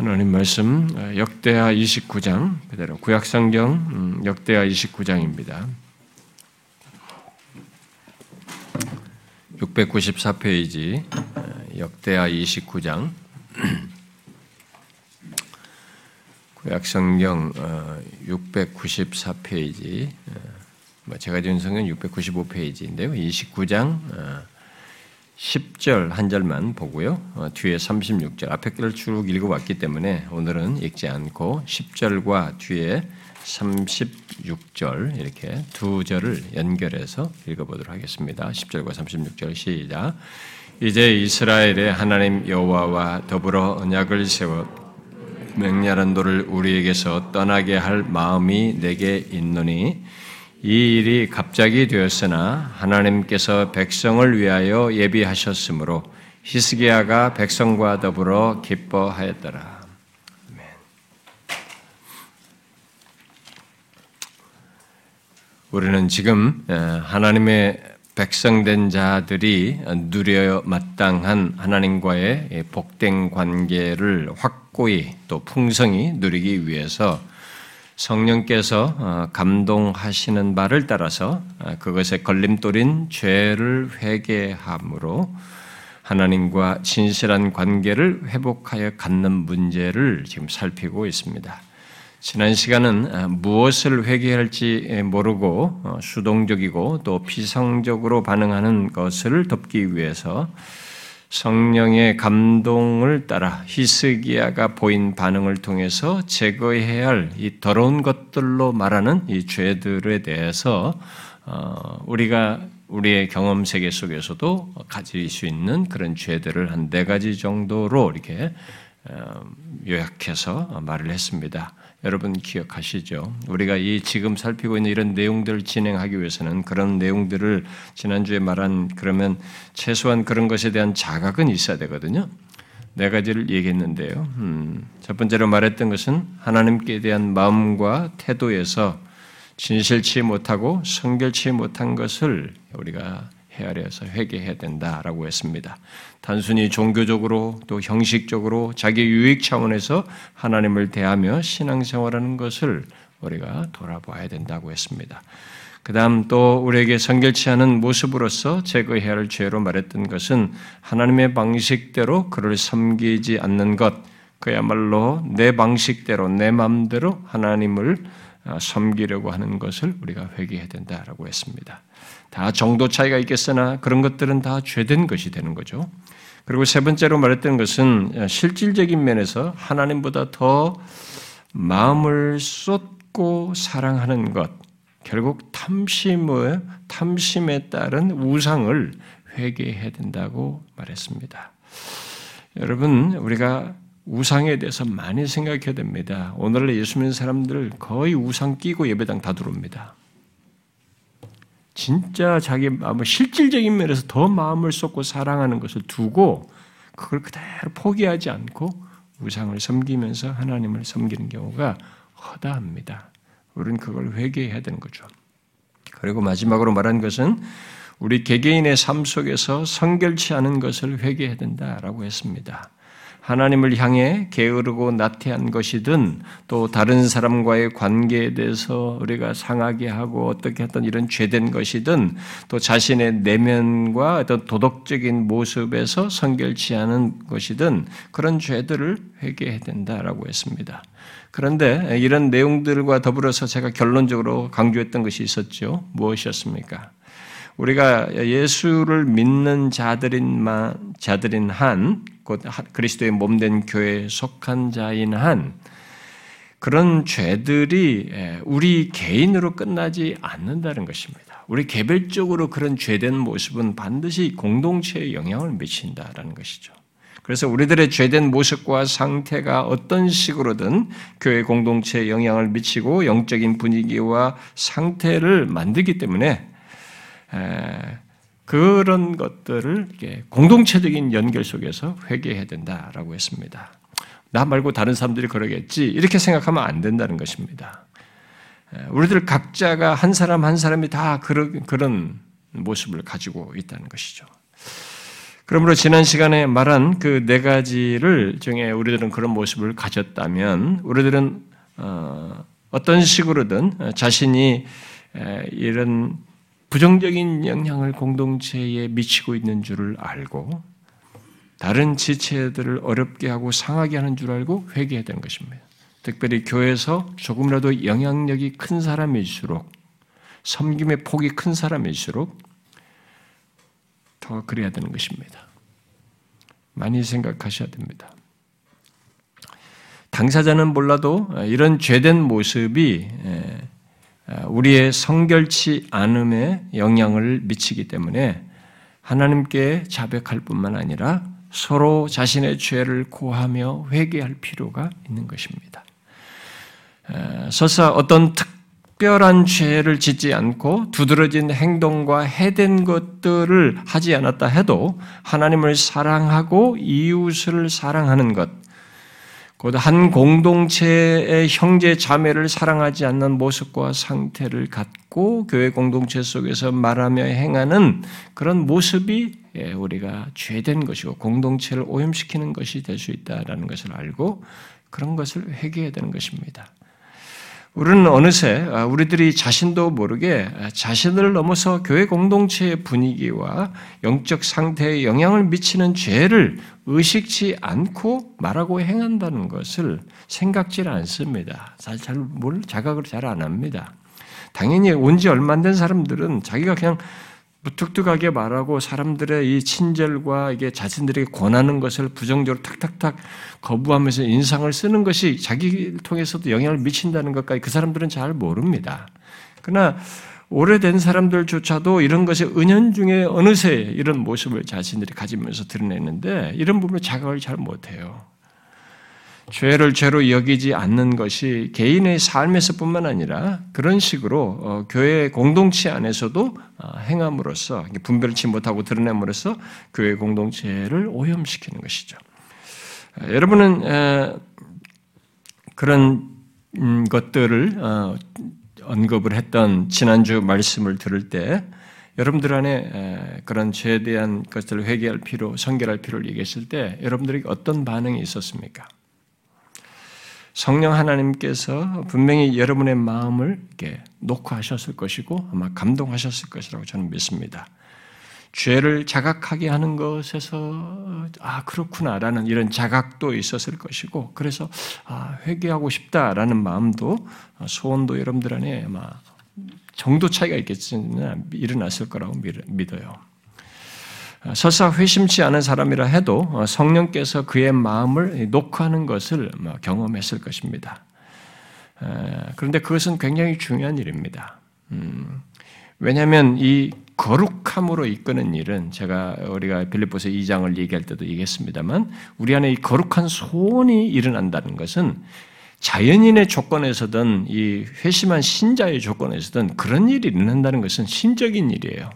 하나님 말씀 어, 역대하 29장 그대로 구약성경 음, 역대하 29장입니다. 694페이지 어, 역대하 29장 구약성경 694페이지 어, 뭐 제가 지은 성경 695페이지인데요. 29장 10절 한 절만 보고요. 어, 뒤에 36절 앞에 글을 쭉 읽어왔기 때문에 오늘은 읽지 않고 10절과 뒤에 36절 이렇게 두 절을 연결해서 읽어보도록 하겠습니다. 10절과 36절 시작. 이제 이스라엘의 하나님 여호와와 더불어 언약을 세워 맹렬한 도를 우리에게서 떠나게 할 마음이 내게 있노니 이 일이 갑자기 되었으나 하나님께서 백성을 위하여 예비하셨으므로 히스기야가 백성과 더불어 기뻐하였더라. 우리는 지금 하나님의 백성된 자들이 누려 마땅한 하나님과의 복된 관계를 확고히 또 풍성히 누리기 위해서 성령께서 어, 감동하시는 바를 따라서 어, 그것에 걸림돌인 죄를 회개함으로 하나님과 진실한 관계를 회복하여 갖는 문제를 지금 살피고 있습니다. 지난 시간은 어, 무엇을 회개할지 모르고 수동적이고 또 비상적으로 반응하는 것을 덮기 위해서 성령의 감동을 따라 히스기야가 보인 반응을 통해서 제거해야 할 이 더러운 것들로 말하는 이 죄들에 대해서 어, 우리가 우리의 경험 세계 속에서도 가질 수 있는 그런 죄들을 한 네 가지 정도로 이렇게 어, 요약해서 말을 했습니다. 여러분 기억하시죠? 우리가 이 지금 살피고 있는 이런 내용들을 진행하기 위해서는 그런 내용들을 지난주에 말한 그러면 최소한 그런 것에 대한 자각은 있어야 되거든요. 네 가지를 얘기했는데요. 음, 첫 번째로 말했던 것은 하나님께 대한 마음과 태도에서 진실치 못하고 성결치 못한 것을 우리가 헤아려서 회개해야 된다라고 했습니다. 단순히 종교적으로 또 형식적으로 자기 유익 차원에서 하나님을 대하며 신앙생활하는 것을 우리가 돌아봐야 된다고 했습니다. 그 다음 또 우리에게 성결치 않은 모습으로서 제거해야 할 죄로 말했던 것은 하나님의 방식대로 그를 섬기지 않는 것, 그야말로 내 방식대로, 내 마음대로 하나님을 섬기려고 하는 것을 우리가 회개해야 된다라고 했습니다. 다 정도 차이가 있겠으나 그런 것들은 다 죄된 것이 되는 거죠. 그리고 세 번째로 말했던 것은 실질적인 면에서 하나님보다 더 마음을 쏟고 사랑하는 것, 결국 탐심의 탐심에 따른 우상을 회개해야 된다고 말했습니다. 여러분, 우리가 우상에 대해서 많이 생각해야 됩니다. 오늘날 예수 믿는 사람들 거의 우상 끼고 예배당 다 들어옵니다. 진짜 자기 마음을 실질적인 면에서 더 마음을 쏟고 사랑하는 것을 두고 그걸 그대로 포기하지 않고 우상을 섬기면서 하나님을 섬기는 경우가 허다합니다. 우리는 그걸 회개해야 되는 거죠. 그리고 마지막으로 말한 것은 우리 개개인의 삶 속에서 성결치 않은 것을 회개해야 된다라고 했습니다. 하나님을 향해 게으르고 나태한 것이든 또 다른 사람과의 관계에 대해서 우리가 상하게 하고 어떻게 했던 이런 죄된 것이든 또 자신의 내면과 어떤 도덕적인 모습에서 성결치 않은 것이든 그런 죄들을 회개해야 된다라고 했습니다. 그런데 이런 내용들과 더불어서 제가 결론적으로 강조했던 것이 있었죠. 무엇이었습니까? 우리가 예수를 믿는 자들인 자들인 한, 곧 그리스도의 몸된 교회에 속한 자인 한, 그런 죄들이 우리 개인으로 끝나지 않는다는 것입니다. 우리 개별적으로 그런 죄된 모습은 반드시 공동체에 영향을 미친다라는 것이죠. 그래서 우리들의 죄된 모습과 상태가 어떤 식으로든 교회 공동체에 영향을 미치고 영적인 분위기와 상태를 만들기 때문에 그런 것들을 공동체적인 연결 속에서 회개해야 된다라고 했습니다. 나 말고 다른 사람들이 그러겠지 이렇게 생각하면 안 된다는 것입니다. 우리들 각자가 한 사람 한 사람이 다 그런 그런 모습을 가지고 있다는 것이죠. 그러므로 지난 시간에 말한 그 네 가지를 중에 우리들은 그런 모습을 가졌다면 우리들은 어, 어떤 식으로든 자신이 이런 부정적인 영향을 공동체에 미치고 있는 줄을 알고 다른 지체들을 어렵게 하고 상하게 하는 줄 알고 회개해야 되는 것입니다. 특별히 교회에서 조금이라도 영향력이 큰 사람일수록 섬김의 폭이 큰 사람일수록 더 그래야 되는 것입니다. 많이 생각하셔야 됩니다. 당사자는 몰라도 이런 죄된 모습이 우리의 성결치 않음에 영향을 미치기 때문에 하나님께 자백할 뿐만 아니라 서로 자신의 죄를 고하며 회개할 필요가 있는 것입니다. 설사 어떤 특별한 죄를 짓지 않고 두드러진 행동과 해된 것들을 하지 않았다 해도 하나님을 사랑하고 이웃을 사랑하는 것, 곧한 공동체의 형제 자매를 사랑하지 않는 모습과 상태를 갖고 교회 공동체 속에서 말하며 행하는 그런 모습이 예, 우리가 죄된 것이고 공동체를 오염시키는 것이 될 수 있다라는 것을 알고 그런 것을 회개해야 되는 것입니다. 우리는 어느새 아, 우리들이 자신도 모르게 자신을 넘어서 교회 공동체의 분위기와 영적 상태에 영향을 미치는 죄를 의식치 않고 말하고 행한다는 것을 생각지 않습니다. 잘, 뭘 자각을 잘 안 합니다. 당연히 온 지 얼마 안 된 사람들은 자기가 그냥 무뚝뚝하게 말하고 사람들의 이 친절과 이게 자신들에게 권하는 것을 부정적으로 탁탁탁 거부하면서 인상을 쓰는 것이 자기를 통해서도 영향을 미친다는 것까지 그 사람들은 잘 모릅니다. 그러나 오래된 사람들조차도 이런 것이 은연중에 어느새 이런 모습을 자신들이 가지면서 드러내는데 이런 부분을 자각을 잘 못해요. 죄를 죄로 여기지 않는 것이 개인의 삶에서뿐만 아니라 그런 식으로 어, 교회 공동체 안에서도 어, 행함으로써 분별치 못하고 드러냄으로써 교회 공동체를 오염시키는 것이죠. 어, 여러분은 그런 음, 것들을 언급을 했던 지난주 말씀을 들을 때 여러분들 안에 그런 죄에 대한 것들을 회개할 필요, 성결할 필요를 얘기했을 때 여러분들에게 어떤 반응이 있었습니까? 성령 하나님께서 분명히 여러분의 마음을 이렇게 녹화하셨을 것이고 아마 감동하셨을 것이라고 저는 믿습니다. 죄를 자각하게 하는 것에서 아 그렇구나라는 이런 자각도 있었을 것이고 그래서 아 회개하고 싶다라는 마음도 소원도 여러분들 안에 아마 정도 차이가 있겠지만 일어났을 거라고 믿어요. 설사 회심치 않은 사람이라 해도 어, 성령께서 그의 마음을 녹화하는 것을 뭐 경험했을 것입니다. 그런데 그것은 굉장히 중요한 일입니다. 음, 왜냐하면 이 거룩함으로 이끄는 일은 제가 우리가 빌립보서 2장을 얘기할 때도 얘기했습니다만 우리 안에 이 거룩한 소원이 일어난다는 것은 자연인의 조건에서든 이 회심한 신자의 조건에서든 그런 일이 일어난다는 것은 신적인 일이에요.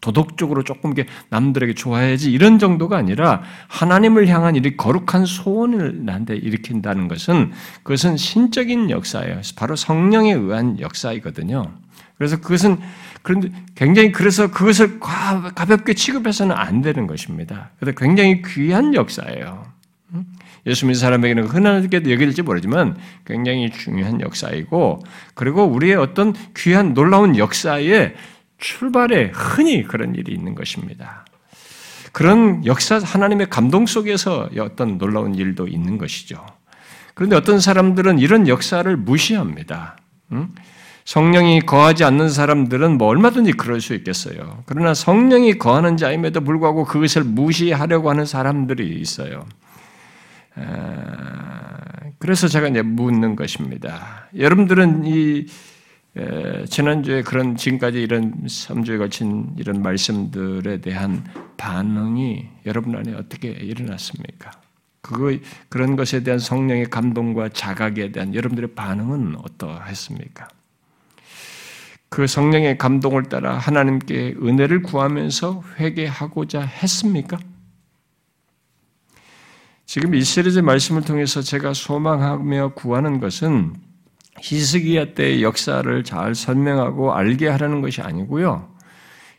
도덕적으로 조금 게 남들에게 좋아야지 이런 정도가 아니라 하나님을 향한 이 거룩한 소원을 나한테 일으킨다는 것은 그것은 신적인 역사예요. 바로 성령에 의한 역사이거든요. 그래서 그것은 그런데 굉장히 그래서 그것을 가볍게 취급해서는 안 되는 것입니다. 그래서 굉장히 귀한 역사예요. 예수 믿는 사람에게는 흔하게 여길지 모르지만 굉장히 중요한 역사이고 그리고 우리의 어떤 귀한 놀라운 역사에 출발에 흔히 그런 일이 있는 것입니다. 그런 역사, 하나님의 감동 속에서 어떤 놀라운 일도 있는 것이죠. 그런데 어떤 사람들은 이런 역사를 무시합니다. 성령이 거하지 않는 사람들은 뭐 얼마든지 그럴 수 있겠어요. 그러나 성령이 거하는 자임에도 불구하고 그것을 무시하려고 하는 사람들이 있어요. 그래서 제가 이제 묻는 것입니다. 여러분들은 이 지난주에 그런 지금까지 이런 3주에 걸친 이런 말씀들에 대한 반응이 여러분 안에 어떻게 일어났습니까? 그거 그런 것에 대한 성령의 감동과 자각에 대한 여러분들의 반응은 어떠했습니까? 그 성령의 감동을 따라 하나님께 은혜를 구하면서 회개하고자 했습니까? 지금 이 시리즈 말씀을 통해서 제가 소망하며 구하는 것은 히스기야 때의 역사를 잘 설명하고 알게 하라는 것이 아니고요.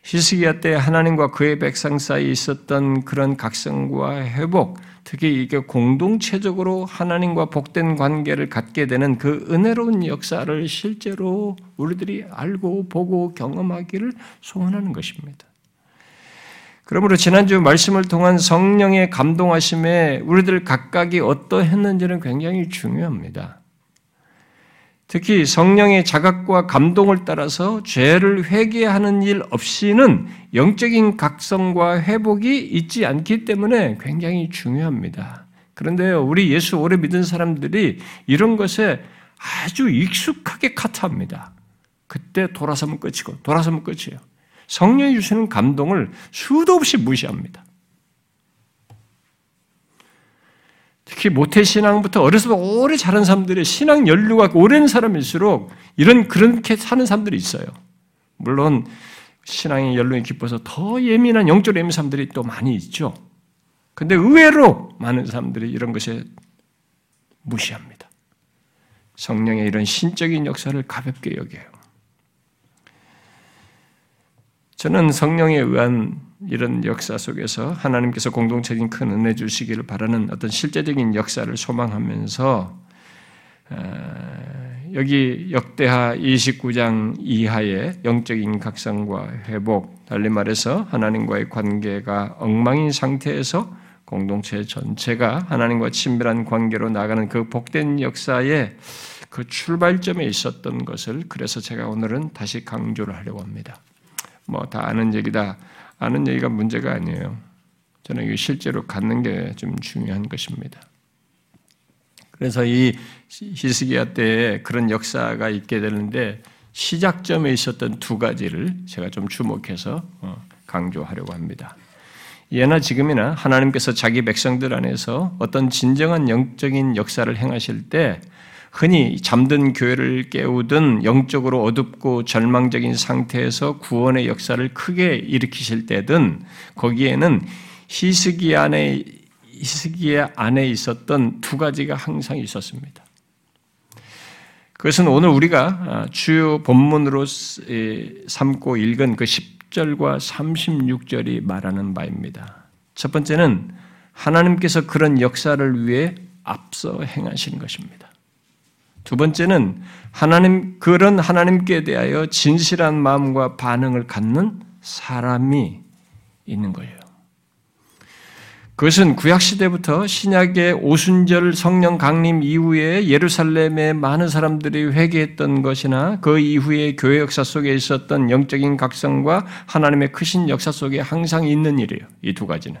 히스기야 때 하나님과 그의 백성 사이에 있었던 그런 각성과 회복, 특히 이게 공동체적으로 하나님과 복된 관계를 갖게 되는 그 은혜로운 역사를 실제로 우리들이 알고 보고 경험하기를 소원하는 것입니다. 그러므로 지난주 말씀을 통한 성령의 감동하심에 우리들 각각이 어떠했는지는 굉장히 중요합니다. 특히 성령의 자각과 감동을 따라서 죄를 회개하는 일 없이는 영적인 각성과 회복이 있지 않기 때문에 굉장히 중요합니다. 그런데요, 우리 예수 오래 믿은 사람들이 이런 것에 아주 익숙하게 카트합니다. 그때 돌아서면 끝이고, 돌아서면 끝이에요. 성령이 주시는 감동을 수도 없이 무시합니다. 특히 모태 신앙부터 어려서 오래 자란 사람들의 신앙 연류가 오랜 사람일수록 이런 그렇게 사는 사람들이 있어요. 물론 신앙의 연륜이 깊어서 더 예민한 영적으로 예민한 사람들이 또 많이 있죠. 근데 의외로 많은 사람들이 이런 것에 무시합니다. 성령의 이런 신적인 역사를 가볍게 여겨요. 저는 성령에 의한 이런 역사 속에서 하나님께서 공동체적인 큰 은혜 주시기를 바라는 어떤 실제적인 역사를 소망하면서 여기 역대하 29장 이하의 영적인 각성과 회복, 달리 말해서 하나님과의 관계가 엉망인 상태에서 공동체 전체가 하나님과 친밀한 관계로 나가는 그 복된 역사의 그 출발점에 있었던 것을 그래서 제가 오늘은 다시 강조를 하려고 합니다. 뭐 다 아는 얘기다. 아는 얘기가 문제가 아니에요. 저는 이게 실제로 갖는 게 좀 중요한 것입니다. 그래서 이 히스기야 때에 그런 역사가 있게 되는데 시작점에 있었던 두 가지를 제가 좀 주목해서 어, 강조하려고 합니다. 예나 지금이나 하나님께서 자기 백성들 안에서 어떤 진정한 영적인 역사를 행하실 때 흔히 잠든 교회를 깨우든 영적으로 어둡고 절망적인 상태에서 구원의 역사를 크게 일으키실 때든 거기에는 히스기 안에 히스기 안에 있었던 두 가지가 항상 있었습니다. 그것은 오늘 우리가 주요 본문으로 삼고 읽은 그 10절과 36절이 말하는 바입니다. 첫 번째는 하나님께서 그런 역사를 위해 앞서 행하시는 것입니다. 두 번째는 하나님, 그런 하나님께 대하여 진실한 마음과 반응을 갖는 사람이 있는 거예요. 그것은 구약 시대부터 신약의 오순절 성령 강림 이후에 예루살렘에 많은 사람들이 회개했던 것이나 그 이후에 교회 역사 속에 있었던 영적인 각성과 하나님의 크신 역사 속에 항상 있는 일이에요. 이 두 가지는.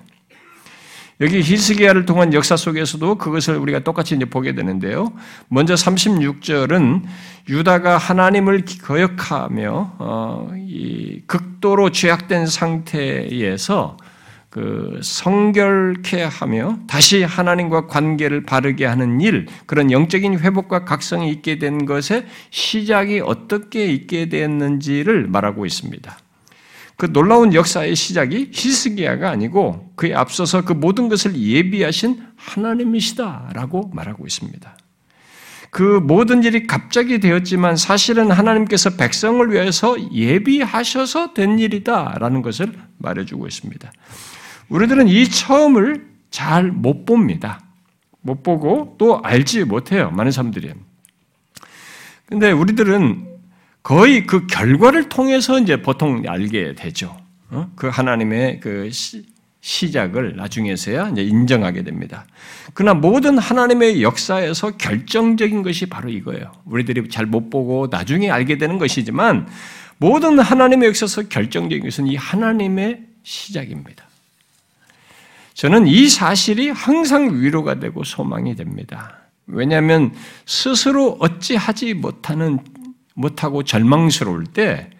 여기 히스기야를 통한 역사 속에서도 그것을 우리가 똑같이 이제 보게 되는데요. 먼저 36절은 유다가 하나님을 거역하며 어, 이 극도로 죄악된 상태에서 그 성결케 하며 다시 하나님과 관계를 바르게 하는 일, 그런 영적인 회복과 각성이 있게 된 것의 시작이 어떻게 있게 됐는지를 말하고 있습니다. 그 놀라운 역사의 시작이 히스기야가 아니고 그에 앞서서 그 모든 것을 예비하신 하나님이시다라고 말하고 있습니다. 그 모든 일이 갑자기 되었지만 사실은 하나님께서 백성을 위해서 예비하셔서 된 일이다라는 것을 말해주고 있습니다. 우리들은 이 처음을 잘 못 봅니다. 못 보고 또 알지 못해요. 많은 사람들이. 근데 우리들은 거의 그 결과를 통해서 이제 보통 알게 되죠. 어? 그 하나님의 그 시, 작을 나중에서야 이제 인정하게 됩니다. 그러나 모든 하나님의 역사에서 결정적인 것이 바로 이거예요. 우리들이 잘 못 보고 나중에 알게 되는 것이지만 모든 하나님의 역사에서 결정적인 것은 이 하나님의 시작입니다. 저는 이 사실이 항상 위로가 되고 소망이 됩니다. 왜냐하면 스스로 어찌하지 못하는 못하고 절망스러울 때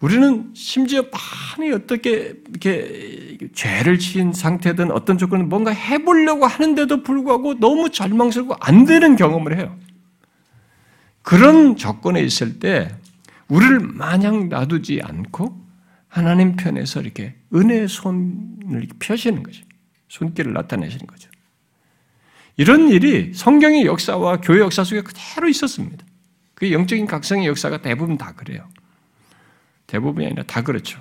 우리는 심지어 많이 어떻게 이렇게 죄를 지은 상태든 어떤 조건은 뭔가 해보려고 하는데도 불구하고 너무 절망스럽고 안 되는 경험을 해요. 그런 조건에 있을 때 우리를 마냥 놔두지 않고 하나님 편에서 이렇게 은혜의 손을 펴시는 거죠. 손길을 나타내시는 거죠. 이런 일이 성경의 역사와 교회 역사 속에 그대로 있었습니다. 그 영적인 각성의 역사가 대부분 다 그래요. 대부분이 아니라 다 그렇죠.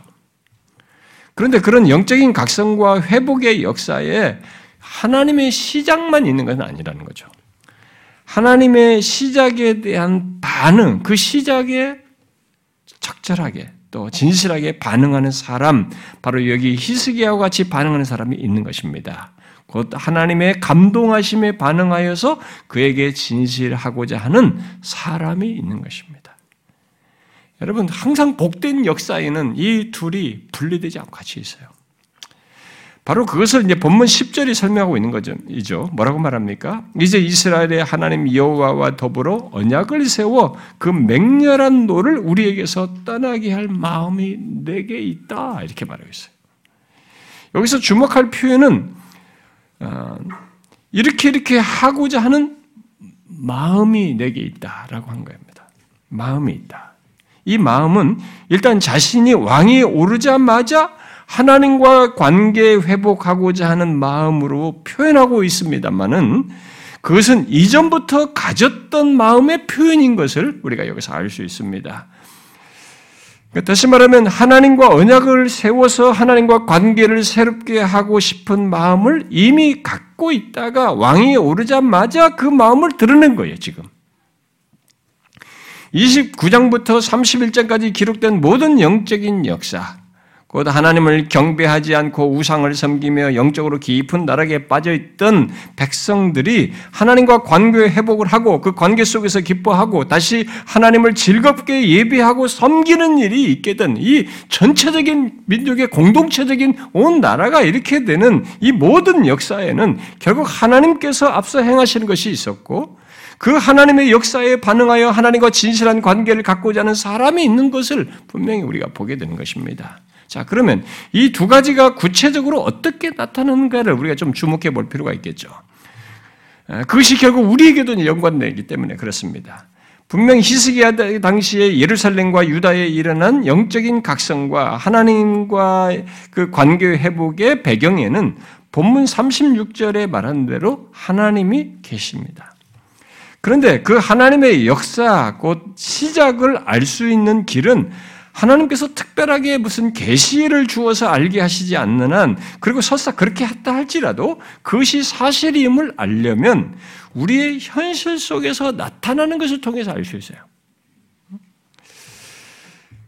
그런데 그런 영적인 각성과 회복의 역사에 하나님의 시작만 있는 것은 아니라는 거죠. 하나님의 시작에 대한 반응, 그 시작에 적절하게 또 진실하게 반응하는 사람, 바로 여기 히스기야와 같이 반응하는 사람이 있는 것입니다. 곧 하나님의 감동하심에 반응하여서 그에게 진실하고자 하는 사람이 있는 것입니다. 여러분, 항상 복된 역사에는 이 둘이 분리되지 않고 같이 있어요. 바로 그것을 이제 본문 10절이 설명하고 있는 거죠. 뭐라고 말합니까? 이제 이스라엘의 하나님 여호와와 더불어 언약을 세워 그 맹렬한 노를 우리에게서 떠나게 할 마음이 내게 있다. 이렇게 말하고 있어요. 여기서 주목할 표현은 어, 이렇게 이렇게 하고자 하는 마음이 내게 있다라고 한 겁니다. 마음이 있다. 이 마음은 일단 자신이 왕이 오르자마자 하나님과 관계 회복하고자 하는 마음으로 표현하고 있습니다만은 그것은 이전부터 가졌던 마음의 표현인 것을 우리가 여기서 알 수 있습니다. 그러니까 다시 말하면 하나님과 언약을 세워서 하나님과 관계를 새롭게 하고 싶은 마음을 이미 갖고 있다가 왕이 오르자마자 그 마음을 드러낸 거예요, 지금. 29장부터 31장까지 기록된 모든 영적인 역사, 곧 하나님을 경배하지 않고 우상을 섬기며 영적으로 깊은 나락에 빠져있던 백성들이 하나님과 관계 회복을 하고 그 관계 속에서 기뻐하고 다시 하나님을 즐겁게 예배하고 섬기는 일이 있게 된 이 전체적인 민족의 공동체적인 온 나라가 이렇게 되는 이 모든 역사에는 결국 하나님께서 앞서 행하시는 것이 있었고 그 하나님의 역사에 반응하여 하나님과 진실한 관계를 갖고자 하는 사람이 있는 것을 분명히 우리가 보게 되는 것입니다. 자, 그러면 이 두 가지가 구체적으로 어떻게 나타나는가를 우리가 좀 주목해 볼 필요가 있겠죠. 그것이 결국 우리에게도 연관되기 때문에 그렇습니다. 분명 히스기야 당시에 예루살렘과 유다에 일어난 영적인 각성과 하나님과 그 관계 회복의 배경에는 본문 36절에 말한 대로 하나님이 계십니다. 그런데 그 하나님의 역사, 곧 시작을 알 수 있는 길은 하나님께서 특별하게 무슨 계시를 주어서 알게 하시지 않는 한 그리고 설사 그렇게 했다 할지라도 그것이 사실임을 알려면 우리의 현실 속에서 나타나는 것을 통해서 알 수 있어요.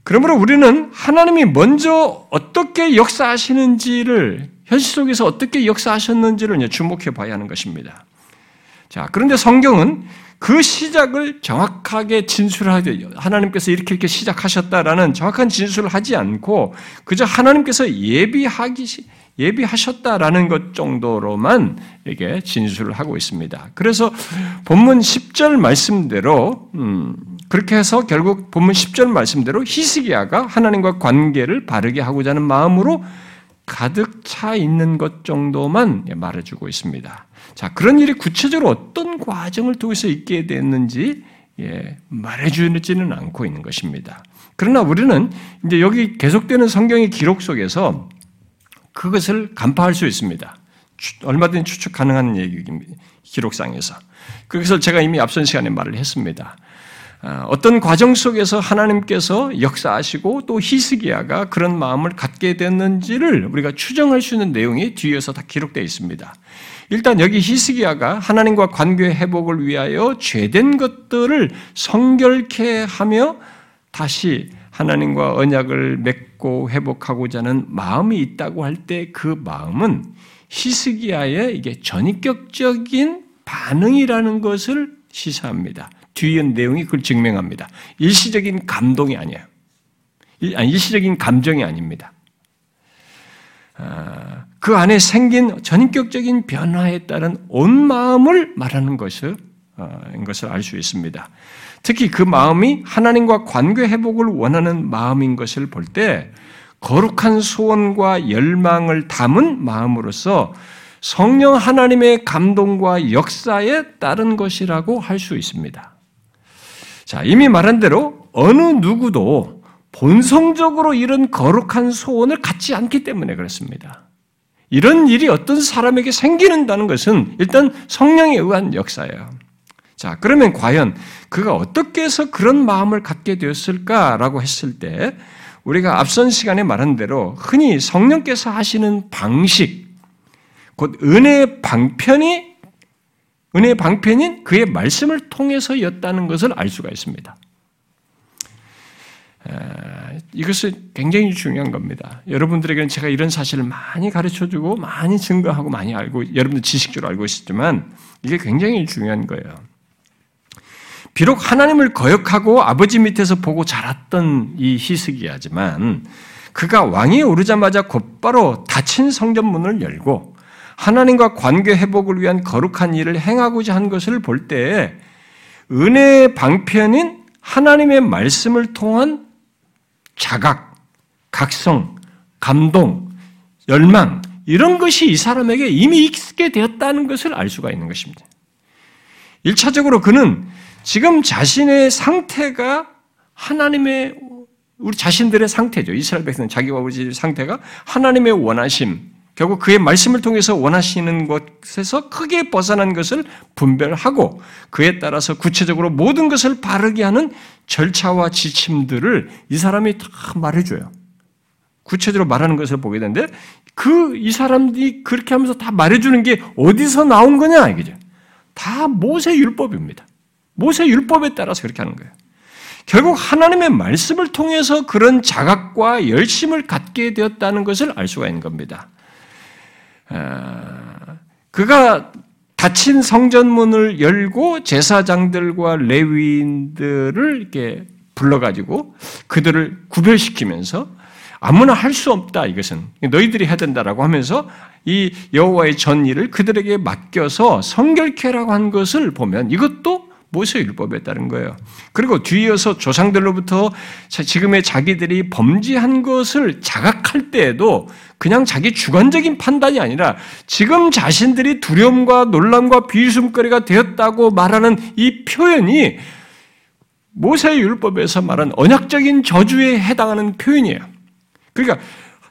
그러므로 우리는 하나님이 먼저 어떻게 역사하시는지를 현실 속에서 어떻게 역사하셨는지를 주목해 봐야 하는 것입니다. 자, 그런데 성경은 그 시작을 정확하게 진술하게 하나님께서 이렇게 이렇게 시작하셨다라는 정확한 진술을 하지 않고 그저 하나님께서 예비하기 예비하셨다라는 것 정도로만 이게 진술을 하고 있습니다. 그래서 본문 10절 말씀대로 음, 그렇게 해서 결국 본문 10절 말씀대로 히스기야가 하나님과 관계를 바르게 하고자 하는 마음으로 가득 차 있는 것 정도만 말해주고 있습니다. 자, 그런 일이 구체적으로 어떤 과정을 통해서 있게 됐는지 예, 말해주지는 않고 있는 것입니다. 그러나 우리는 이제 여기 계속되는 성경의 기록 속에서 그것을 간파할 수 있습니다. 얼마든지 추측 가능한 얘기입니다. 기록상에서. 그래서 제가 이미 앞선 시간에 말을 했습니다. 아, 어떤 과정 속에서 하나님께서 역사하시고 또 히스기야가 그런 마음을 갖게 됐는지를 우리가 추정할 수 있는 내용이 뒤에서 다 기록되어 있습니다. 일단 여기 히스기야가 하나님과 관계 회복을 위하여 죄된 것들을 성결케 하며 다시 하나님과 언약을 맺고 회복하고자 하는 마음이 있다고 할 때 그 마음은 히스기야의 이게 전인격적인 반응이라는 것을 시사합니다. 뒤에 내용이 그걸 증명합니다. 일시적인 감동이 아니에요. 아니, 일시적인 감정이 아닙니다. 아, 그 안에 생긴 전격적인 변화에 따른 온 마음을 말하는 것을, 어, 것을 알 수 있습니다. 특히 그 마음이 하나님과 관계 회복을 원하는 마음인 것을 볼 때 거룩한 소원과 열망을 담은 마음으로서 성령 하나님의 감동과 역사에 따른 것이라고 할 수 있습니다. 자, 이미 말한 대로 어느 누구도 본성적으로 이런 거룩한 소원을 갖지 않기 때문에 그렇습니다. 이런 일이 어떤 사람에게 생기는다는 것은 일단 성령에 의한 역사예요. 자, 그러면 과연 그가 어떻게 해서 그런 마음을 갖게 되었을까라고 했을 때 우리가 앞선 시간에 말한 대로 흔히 성령께서 하시는 방식, 곧 은혜의 방편이 은혜의 방편인 그의 말씀을 통해서였다는 것을 알 수가 있습니다. 이것은 굉장히 중요한 겁니다. 여러분들에게는 제가 이런 사실을 많이 가르쳐주고 많이 증거하고 많이 알고 여러분들 지식적으로 알고 있지만 이게 굉장히 중요한 거예요. 비록 하나님을 거역하고 아버지 밑에서 보고 자랐던 이 히스기야지만 그가 왕위에 오르자마자 곧바로 닫힌 성전문을 열고 하나님과 관계 회복을 위한 거룩한 일을 행하고자 한 것을 볼때 은혜의 방편인 하나님의 말씀을 통한 자각, 각성, 감동, 열망 이런 것이 이 사람에게 이미 익숙게 되었다는 것을 알 수가 있는 것입니다. 1차적으로 그는 지금 자신의 상태가 하나님의 우리 자신들의 상태죠. 이스라엘 백성은 자기와 우리 상태가 하나님의 원하심, 결국 그의 말씀을 통해서 원하시는 것에서 크게 벗어난 것을 분별하고 그에 따라서 구체적으로 모든 것을 바르게 하는 절차와 지침들을 이 사람이 다 말해줘요. 구체적으로 말하는 것을 보게 되는데 그 이 사람들이 그렇게 하면서 다 말해주는 게 어디서 나온 거냐 이거죠. 다 모세 율법입니다. 모세 율법에 따라서 그렇게 하는 거예요. 결국 하나님의 말씀을 통해서 그런 자각과 열심을 갖게 되었다는 것을 알 수가 있는 겁니다. 아, 그가 닫힌 성전문을 열고 제사장들과 레위인들을 이렇게 불러가지고 그들을 구별시키면서 아무나 할 수 없다 이것은. 너희들이 해야 된다라고 하면서 이 여호와의 전 일을 그들에게 맡겨서 성결케라고 한 것을 보면 이것도 모세 율법에 따른 거예요. 그리고 뒤이어서 조상들로부터 지금의 자기들이 범죄한 것을 자각할 때에도 그냥 자기 주관적인 판단이 아니라 지금 자신들이 두려움과 놀람과 비웃음거리가 되었다고 말하는 이 표현이 모세 율법에서 말한 언약적인 저주에 해당하는 표현이에요. 그러니까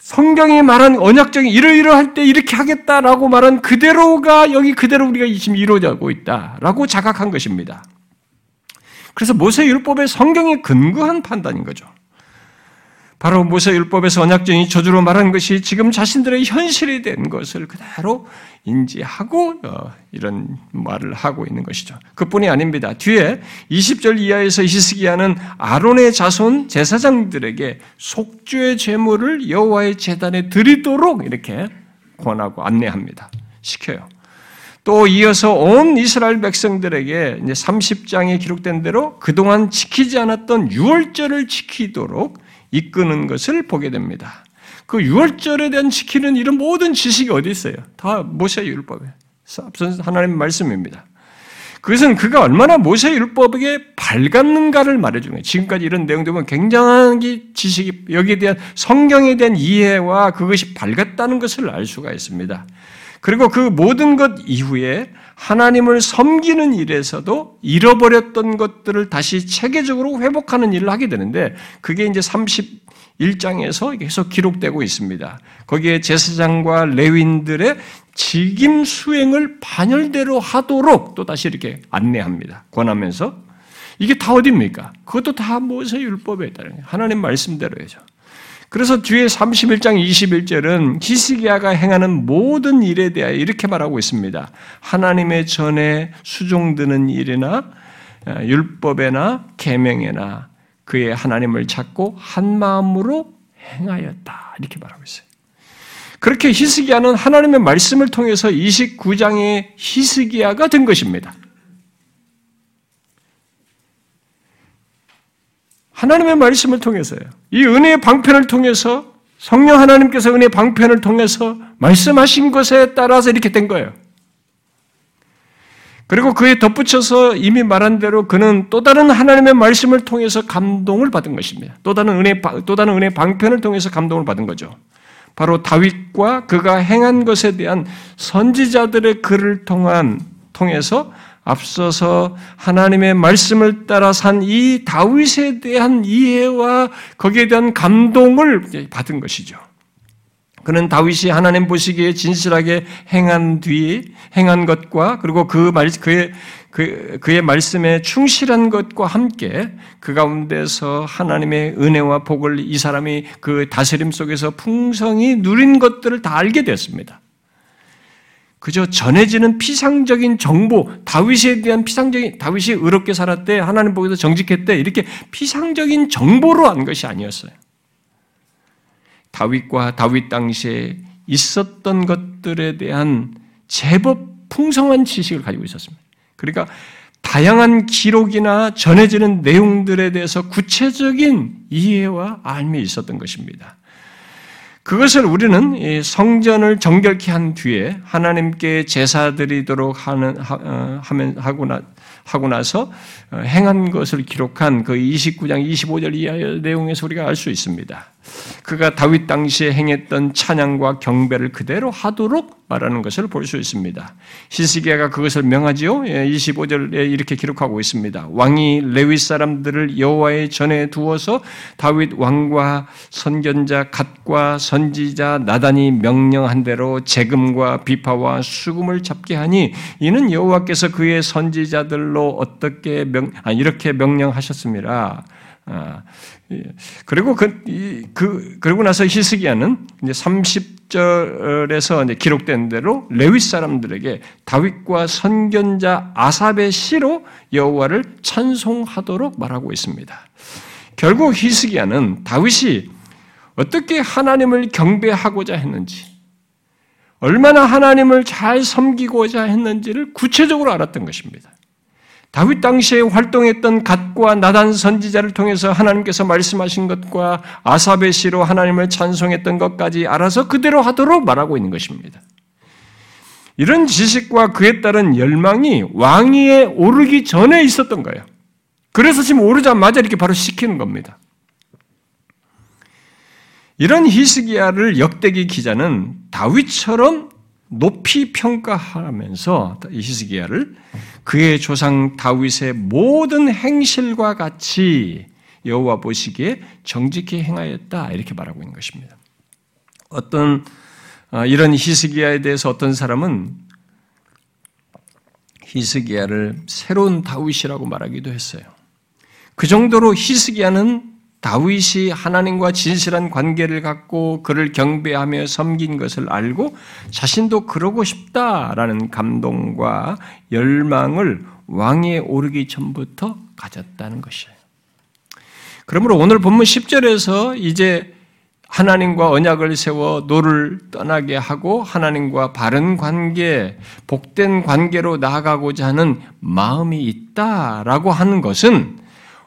성경이 말한 언약적인 이러이러할 때 이렇게 하겠다라고 말한 그대로가 여기 그대로 우리가 지금 이루어지고 있다라고 자각한 것입니다. 그래서 모세 율법의 성경에 근거한 판단인 거죠. 바로 모세 율법에서 언약적인 저주로 말한 것이 지금 자신들의 현실이 된 것을 그대로 인지하고 어, 이런 말을 하고 있는 것이죠. 그뿐이 아닙니다. 뒤에 20절 이하에서 히스기야는 아론의 자손 제사장들에게 속죄의 제물을 여호와의 제단에 드리도록 이렇게 권하고 안내합니다. 시켜요. 또 이어서 온 이스라엘 백성들에게 이제 30장에 기록된 대로 그동안 지키지 않았던 유월절을 지키도록 이끄는 것을 보게 됩니다. 그 유월절에 대한 지키는 이런 모든 지식이 어디 있어요? 다 모세 율법에 앞선 하나님 말씀입니다. 그것은 그가 얼마나 모세 율법에 밝았는가를 말해주는 거예요. 지금까지 이런 내용들 보면 굉장한 지식이 여기에 대한 성경에 대한 이해와 그것이 밝았다는 것을 알 수가 있습니다. 그리고 그 모든 것 이후에 하나님을 섬기는 일에서도 잃어버렸던 것들을 다시 체계적으로 회복하는 일을 하게 되는데 그게 이제 31장에서 계속 기록되고 있습니다. 거기에 제사장과 레윈들의 직임 수행을 반열대로 하도록 또 다시 이렇게 안내합니다. 권하면서 이게 다 어디입니까? 그것도 다 모세 율법에 따른 하나님 말씀대로죠. 그래서 뒤에 31장 21절은 히스기야가 행하는 모든 일에 대하여 이렇게 말하고 있습니다. 하나님의 전에 수종드는 일이나 어, 율법에나 계명에나 그의 하나님을 찾고 한 마음으로 행하였다. 이렇게 말하고 있어요. 그렇게 히스기야는 하나님의 말씀을 통해서 29장의 히스기야가 된 것입니다. 하나님의 말씀을 통해서요. 이 은혜의 방편을 통해서 성령 하나님께서 은혜의 방편을 통해서 말씀하신 것에 따라서 이렇게 된 거예요. 그리고 그에 덧붙여서 이미 말한 대로 그는 또 다른 하나님의 말씀을 통해서 감동을 받은 것입니다. 또 다른 은혜, 또 다른 은혜 방편을 통해서 감동을 받은 거죠. 바로 다윗과 그가 행한 것에 대한 선지자들의 글을 통한, 통해서 앞서서 하나님의 말씀을 따라 산 이 다윗에 대한 이해와 거기에 대한 감동을 받은 것이죠. 그는 다윗이 하나님 보시기에 진실하게 행한 뒤 행한 것과 그리고 그 말 그의 그, 그의 말씀에 충실한 것과 함께 그 가운데서 하나님의 은혜와 복을 이 사람이 그 다스림 속에서 풍성히 누린 것들을 다 알게 되었습니다. 그저 전해지는 피상적인 정보, 다윗에 대한 피상적인 다윗이 의롭게 살았대, 하나님 보기에서 정직했대 이렇게 피상적인 정보로 안 것이 아니었어요. 다윗과 다윗 당시에 있었던 것들에 대한 제법 풍성한 지식을 가지고 있었습니다. 그러니까 다양한 기록이나 전해지는 내용들에 대해서 구체적인 이해와 알미 있었던 것입니다. 그것을 우리는 성전을 정결케 한 뒤에 하나님께 제사 드리도록 하는 어, 하면 하고 나 하고 나서 어, 행한 것을 기록한 그 29장 25절 이하의 내용에서 우리가 알 수 있습니다. 그가 다윗 당시에 행했던 찬양과 경배를 그대로 하도록 말하는 것을 볼 수 있습니다. 히스기야가 그것을 명하지요. 25절에 예, 이렇게 기록하고 있습니다. 왕이 레위 사람들을 여호와의 전에 두어서 다윗 왕과 선견자 갓과 선지자 나단이 명령한 대로 재금과 비파와 수금을 잡게 하니 이는 여호와께서 그의 선지자들로 어떻게 명 아, 이렇게 명령하셨습니다. 아, 예. 그리고 그, 그, 그러고 나서 히스기야는 이제 30절에서 이제 기록된 대로 레위 사람들에게 다윗과 선견자 아삽의 시로 여호와를 찬송하도록 말하고 있습니다. 결국 히스기야는 다윗이 어떻게 하나님을 경배하고자 했는지, 얼마나 하나님을 잘 섬기고자 했는지를 구체적으로 알았던 것입니다. 다윗 당시에 활동했던 갓과 나단 선지자를 통해서 하나님께서 말씀하신 것과 아삽의 시로 하나님을 찬송했던 것까지 알아서 그대로 하도록 말하고 있는 것입니다. 이런 지식과 그에 따른 열망이 왕위에 오르기 전에 있었던 거예요. 그래서 지금 오르자마자 이렇게 바로 시키는 겁니다. 이런 히스기야를 역대기 기자는 다윗처럼 높이 평가하면서 히스기야를 그의 조상 다윗의 모든 행실과 같이 여호와 보시기에 정직히 행하였다 이렇게 말하고 있는 것입니다. 어떤 아, 이런 히스기야에 대해서 어떤 사람은 히스기야를 새로운 다윗이라고 말하기도 했어요. 그 정도로 히스기야는 다윗이 하나님과 진실한 관계를 갖고 그를 경배하며 섬긴 것을 알고 자신도 그러고 싶다라는 감동과 열망을 왕위에 오르기 전부터 가졌다는 것이에요. 그러므로 오늘 본문 10절에서 이제 하나님과 언약을 세워 노를 떠나게 하고 하나님과 바른 관계, 복된 관계로 나아가고자 하는 마음이 있다라고 하는 것은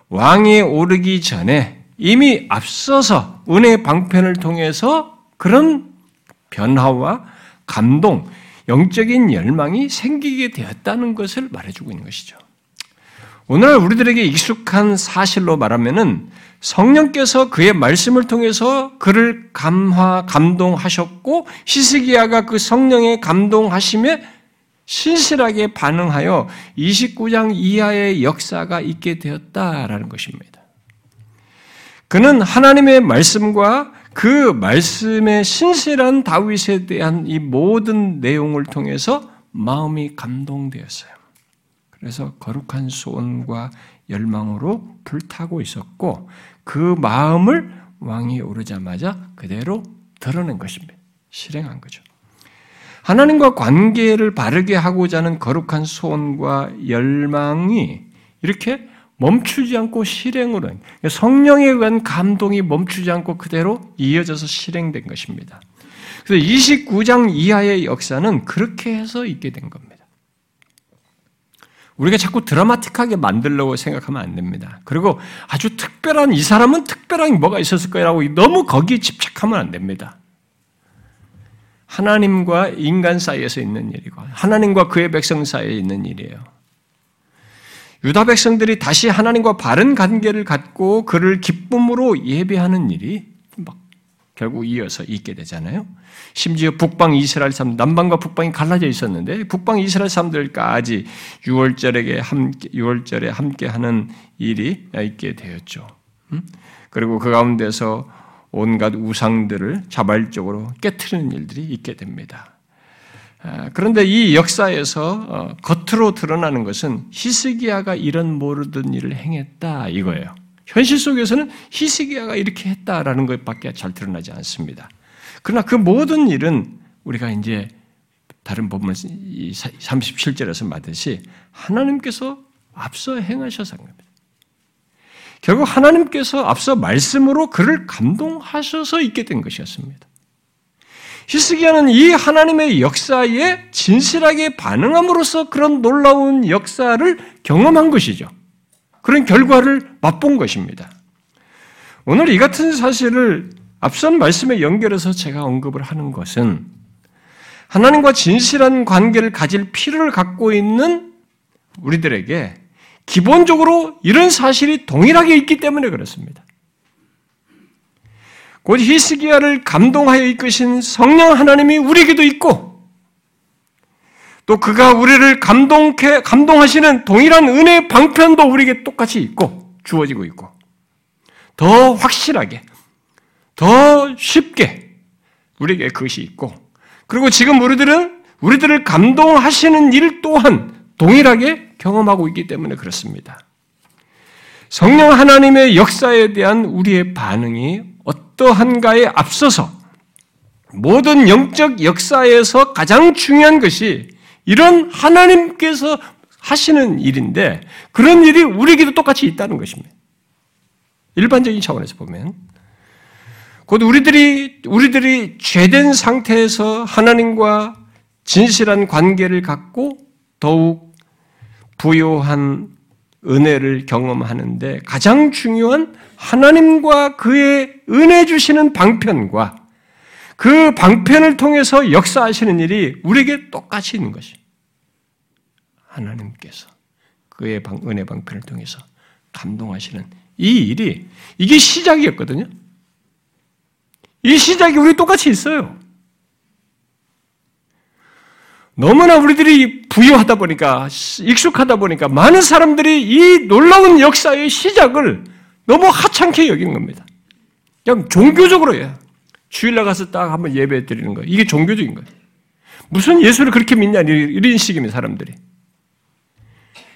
왕위에 오르기 전에 이미 앞서서 은혜 방편을 통해서 그런 변화와 감동, 영적인 열망이 생기게 되었다는 것을 말해주고 있는 것이죠. 오늘 우리들에게 익숙한 사실로 말하면은 성령께서 그의 말씀을 통해서 그를 감화, 감동하셨고 히스기야가 그 성령의 감동하심에 신실하게 반응하여 29장 이하의 역사가 있게 되었다라는 것입니다. 그는 하나님의 말씀과 그 말씀의 신실한 다윗에 대한 이 모든 내용을 통해서 마음이 감동되었어요. 그래서 거룩한 소원과 열망으로 불타고 있었고 그 마음을 왕이 오르자마자 그대로 드러낸 것입니다. 실행한 거죠. 하나님과 관계를 바르게 하고자 하는 거룩한 소원과 열망이 이렇게 멈추지 않고 실행으로 성령에 의한 감동이 멈추지 않고 그대로 이어져서 실행된 것입니다. 그래서 29장 이하의 역사는 그렇게 해서 있게 된 겁니다. 우리가 자꾸 드라마틱하게 만들려고 생각하면 안 됩니다. 그리고 아주 특별한 이 사람은 특별한 뭐가 있었을 거라고 너무 거기에 집착하면 안 됩니다. 하나님과 인간 사이에서 있는 일이고 하나님과 그의 백성 사이에 있는 일이에요. 유다 백성들이 다시 하나님과 바른 관계를 갖고 그를 기쁨으로 예배하는 일이 막 결국 이어서 있게 되잖아요. 심지어 북방 이스라엘 사람, 남방과 북방이 갈라져 있었는데 북방 이스라엘 사람들까지 6월절에 함께 6월절에 함께 하는 일이 있게 되었죠. 음? 그리고 그 가운데서 온갖 우상들을 자발적으로 깨트리는 일들이 있게 됩니다. 아, 그런데 이 역사에서 어, 겉으로 드러나는 것은 히스기야가 이런 모르던 일을 행했다 이거예요. 현실 속에서는 히스기야가 이렇게 했다라는 것밖에 잘 드러나지 않습니다. 그러나 그 모든 일은 우리가 이제 다른 본문 37절에서 말듯이 하나님께서 앞서 행하셔서 한 겁니다. 결국 하나님께서 앞서 말씀으로 그를 감동하셔서 있게 된 것이었습니다. 히스기야는 이 하나님의 역사에 진실하게 반응함으로써 그런 놀라운 역사를 경험한 것이죠. 그런 결과를 맛본 것입니다. 오늘 이 같은 사실을 앞선 말씀에 연결해서 제가 언급을 하는 것은 하나님과 진실한 관계를 가질 필요를 갖고 있는 우리들에게 기본적으로 이런 사실이 동일하게 있기 때문에 그렇습니다. 곧 히스기야를 감동하여 이끄신 성령 하나님이 우리에게도 있고 또 그가 우리를 감동해 감동하시는 동일한 은혜의 방편도 우리에게 똑같이 있고 주어지고 있고 더 확실하게 더 쉽게 우리에게 그것이 있고 그리고 지금 우리들은 우리들을 감동하시는 일 또한 동일하게 경험하고 있기 때문에 그렇습니다. 성령 하나님의 역사에 대한 우리의 반응이 어떠한가에 앞서서 모든 영적 역사에서 가장 중요한 것이 이런 하나님께서 하시는 일인데 그런 일이 우리에게도 똑같이 있다는 것입니다. 일반적인 차원에서 보면 곧 우리들이 우리들이 죄된 상태에서 하나님과 진실한 관계를 갖고 더욱 부요한 은혜를 경험하는데 가장 중요한 하나님과 그의 은혜 주시는 방편과 그 방편을 통해서 역사하시는 일이 우리에게 똑같이 있는 것이. 하나님께서 그의 방, 은혜 방편을 통해서 감동하시는 이 일이 이게 시작이었거든요. 이 시작이 우리 똑같이 있어요. 너무나 우리들이 부유하다 보니까 익숙하다 보니까 많은 사람들이 이 놀라운 역사의 시작을 너무 하찮게 여긴 겁니다. 그냥 종교적으로요. 주일날 가서 딱 한번 예배 드리는 거예요. 이게 종교적인 거예요. 무슨 예수를 그렇게 믿냐 이런 식입니다 사람들이.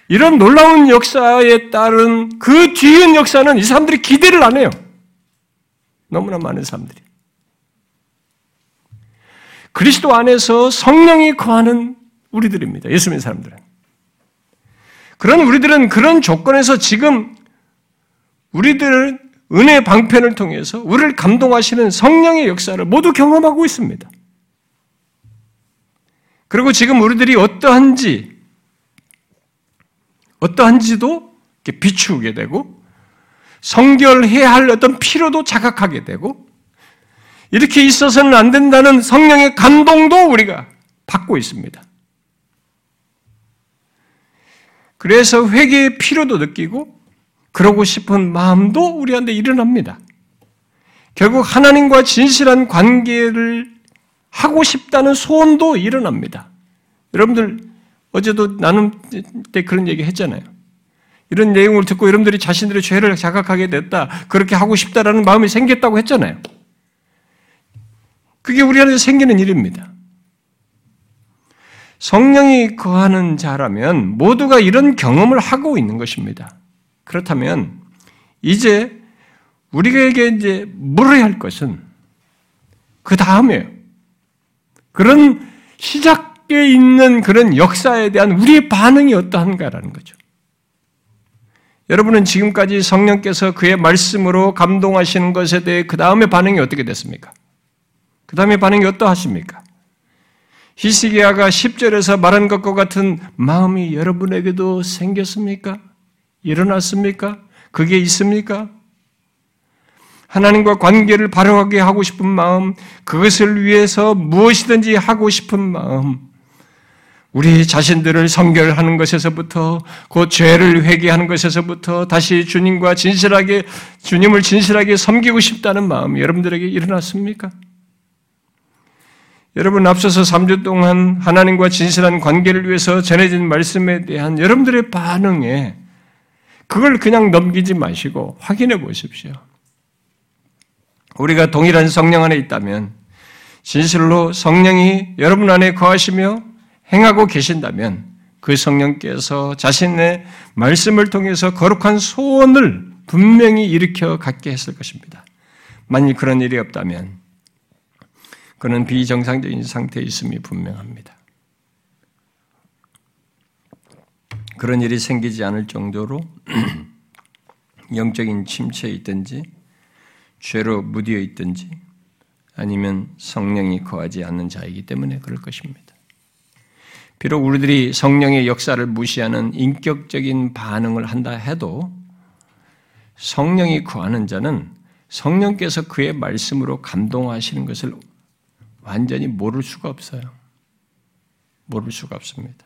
이런 놀라운 역사에 따른 그 뒤인 역사는 이 사람들이 기대를 안 해요. 너무나 많은 사람들이. 그리스도 안에서 성령이 거하는 우리들입니다. 예수 믿는 사람들은. 그런 우리들은 그런 조건에서 지금 우리들은 은혜 방편을 통해서 우리를 감동하시는 성령의 역사를 모두 경험하고 있습니다. 그리고 지금 우리들이 어떠한지, 어떠한지도 비추게 되고, 성결해야 할 어떤 필요도 자각하게 되고, 이렇게 있어서는 안 된다는 성령의 감동도 우리가 받고 있습니다. 그래서 회개의 필요도 느끼고 그러고 싶은 마음도 우리한테 일어납니다. 결국 하나님과 진실한 관계를 하고 싶다는 소원도 일어납니다. 여러분들 어제도 나눔 때 그런 얘기 했잖아요. 이런 내용을 듣고 여러분들이 자신들의 죄를 자각하게 됐다. 그렇게 하고 싶다라는 마음이 생겼다고 했잖아요. 그게 우리 안에 생기는 일입니다. 성령이 거하는 자라면 모두가 이런 경험을 하고 있는 것입니다. 그렇다면 이제 우리에게 이제 물어야 할 것은 그 다음에요. 그런 시작에 있는 그런 역사에 대한 우리의 반응이 어떠한가라는 거죠. 여러분은 지금까지 성령께서 그의 말씀으로 감동하시는 것에 대해 그 다음에 반응이 어떻게 됐습니까? 그 다음에 반응이 어떠하십니까? 히스기야가 10절에서 말한 것과 같은 마음이 여러분에게도 생겼습니까? 일어났습니까? 그게 있습니까? 하나님과 관계를 바로하게 하고 싶은 마음, 그것을 위해서 무엇이든지 하고 싶은 마음, 우리 자신들을 성결하는 것에서부터 그 죄를 회개하는 것에서부터 다시 주님과 진실하게 주님을 진실하게 섬기고 싶다는 마음이 여러분들에게 일어났습니까? 여러분 앞서서 3주 동안 하나님과 진실한 관계를 위해서 전해진 말씀에 대한 여러분들의 반응에 그걸 그냥 넘기지 마시고 확인해 보십시오. 우리가 동일한 성령 안에 있다면 진실로 성령이 여러분 안에 거하시며 행하고 계신다면 그 성령께서 자신의 말씀을 통해서 거룩한 소원을 분명히 일으켜 갖게 했을 것입니다. 만일 그런 일이 없다면 그는 비정상적인 상태에 있음이 분명합니다. 그런 일이 생기지 않을 정도로 영적인 침체에 있든지 죄로 무디어 있든지 아니면 성령이 거하지 않는 자이기 때문에 그럴 것입니다. 비록 우리들이 성령의 역사를 무시하는 인격적인 반응을 한다 해도 성령이 구하는 자는 성령께서 그의 말씀으로 감동하시는 것을 완전히 모를 수가 없어요. 모를 수가 없습니다.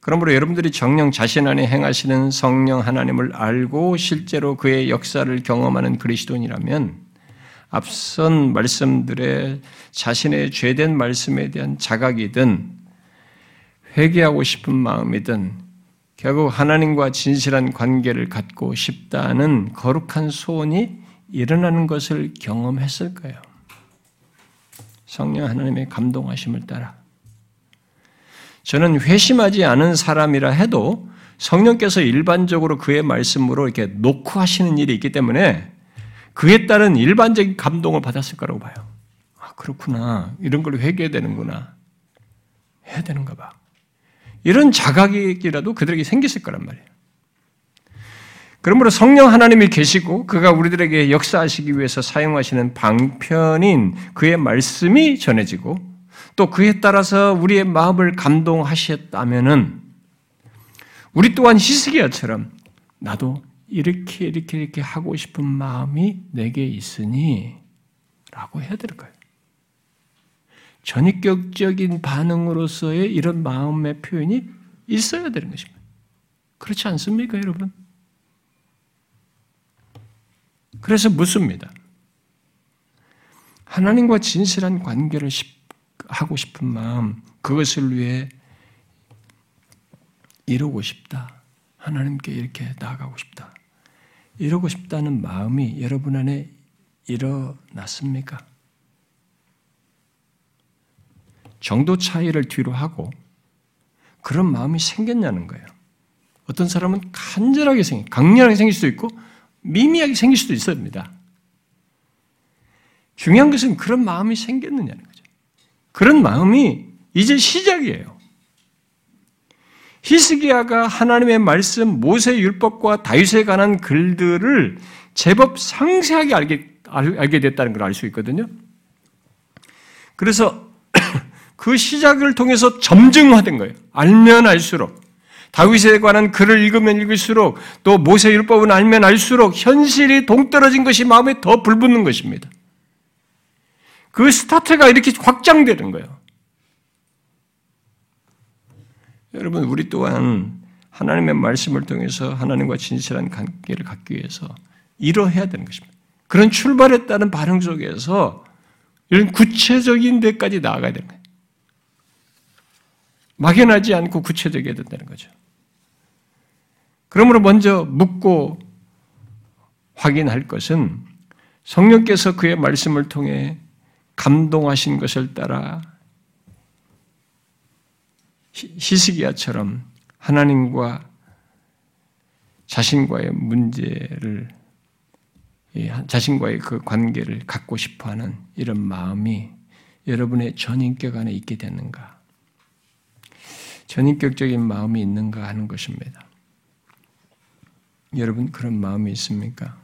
그러므로 여러분들이 정령 자신 안에 행하시는 성령 하나님을 알고 실제로 그의 역사를 경험하는 그리스도인이라면 앞선 말씀들의 자신의 죄된 말씀에 대한 자각이든 회개하고 싶은 마음이든 결국 하나님과 진실한 관계를 갖고 싶다는 거룩한 소원이 일어나는 것을 경험했을 거예요. 성령 하나님의 감동하심을 따라. 저는 회심하지 않은 사람이라 해도 성령께서 일반적으로 그의 말씀으로 이렇게 놓고 하시는 일이 있기 때문에 그에 따른 일반적인 감동을 받았을 거라고 봐요. 아, 그렇구나. 이런 걸 회개되는구나. 해야 되는가 봐. 이런 자각이라도 그들에게 생겼을 거란 말이에요. 그러므로 성령 하나님이 계시고 그가 우리들에게 역사하시기 위해서 사용하시는 방편인 그의 말씀이 전해지고 또 그에 따라서 우리의 마음을 감동하셨다면은 우리 또한 히스기야처럼 나도 이렇게 이렇게 이렇게 하고 싶은 마음이 내게 있으니 라고 해야 될 거예요. 전입격적인 반응으로서의 이런 마음의 표현이 있어야 되는 것입니다. 그렇지 않습니까, 여러분? 그래서 묻습니다. 하나님과 진실한 관계를 하고 싶은 마음, 그것을 위해 이루고 싶다. 하나님께 이렇게 나아가고 싶다. 이러고 싶다는 마음이 여러분 안에 일어났습니까? 정도 차이를 뒤로 하고 그런 마음이 생겼냐는 거예요. 어떤 사람은 간절하게 생기, 강렬하게 생길 수도 있고 미미하게 생길 수도 있습니다. 중요한 것은 그런 마음이 생겼느냐는 거죠. 그런 마음이 이제 시작이에요. 히스기야가 하나님의 말씀, 모세 율법과 다윗에 관한 글들을 제법 상세하게 알게, 알게 됐다는 걸 알 수 있거든요. 그래서 그 시작을 통해서 점증화된 거예요. 알면 알수록. 다윗에 관한 글을 읽으면 읽을수록 또 모세 율법은 알면 알수록 현실이 동떨어진 것이 마음에 더 불붙는 것입니다. 그 스타트가 이렇게 확장되는 거예요. 여러분, 우리 또한 하나님의 말씀을 통해서 하나님과 진실한 관계를 갖기 위해서 이러해야 되는 것입니다. 그런 출발에 따른 반응 속에서 이런 구체적인 데까지 나아가야 되는 거예요. 막연하지 않고 구체적이어야 된다는 거죠. 그러므로 먼저 묻고 확인할 것은 성령께서 그의 말씀을 통해 감동하신 것을 따라 히스기야처럼 하나님과 자신과의 문제를 자신과의 그 관계를 갖고 싶어하는 이런 마음이 여러분의 전인격 안에 있게 되는가? 전인격적인 마음이 있는가 하는 것입니다. 여러분 그런 마음이 있습니까?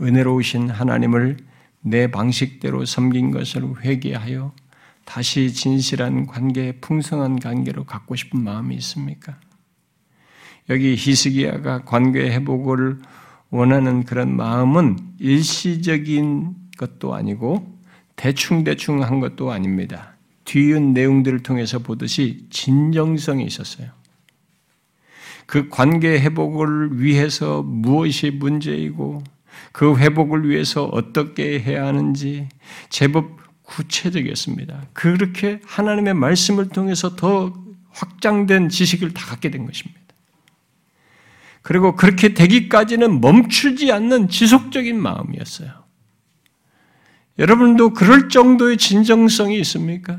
은혜로우신 하나님을 내 방식대로 섬긴 것을 회개하여 다시 진실한 관계, 풍성한 관계로 갖고 싶은 마음이 있습니까? 여기 히스기야가 관계 회복을 원하는 그런 마음은 일시적인 것도 아니고 대충대충 한 것도 아닙니다. 뒤은 내용들을 통해서 보듯이 진정성이 있었어요. 그 관계 회복을 위해서 무엇이 문제이고 그 회복을 위해서 어떻게 해야 하는지 제법 구체적이었습니다. 그렇게 하나님의 말씀을 통해서 더 확장된 지식을 다 갖게 된 것입니다. 그리고 그렇게 되기까지는 멈추지 않는 지속적인 마음이었어요. 여러분도 그럴 정도의 진정성이 있습니까?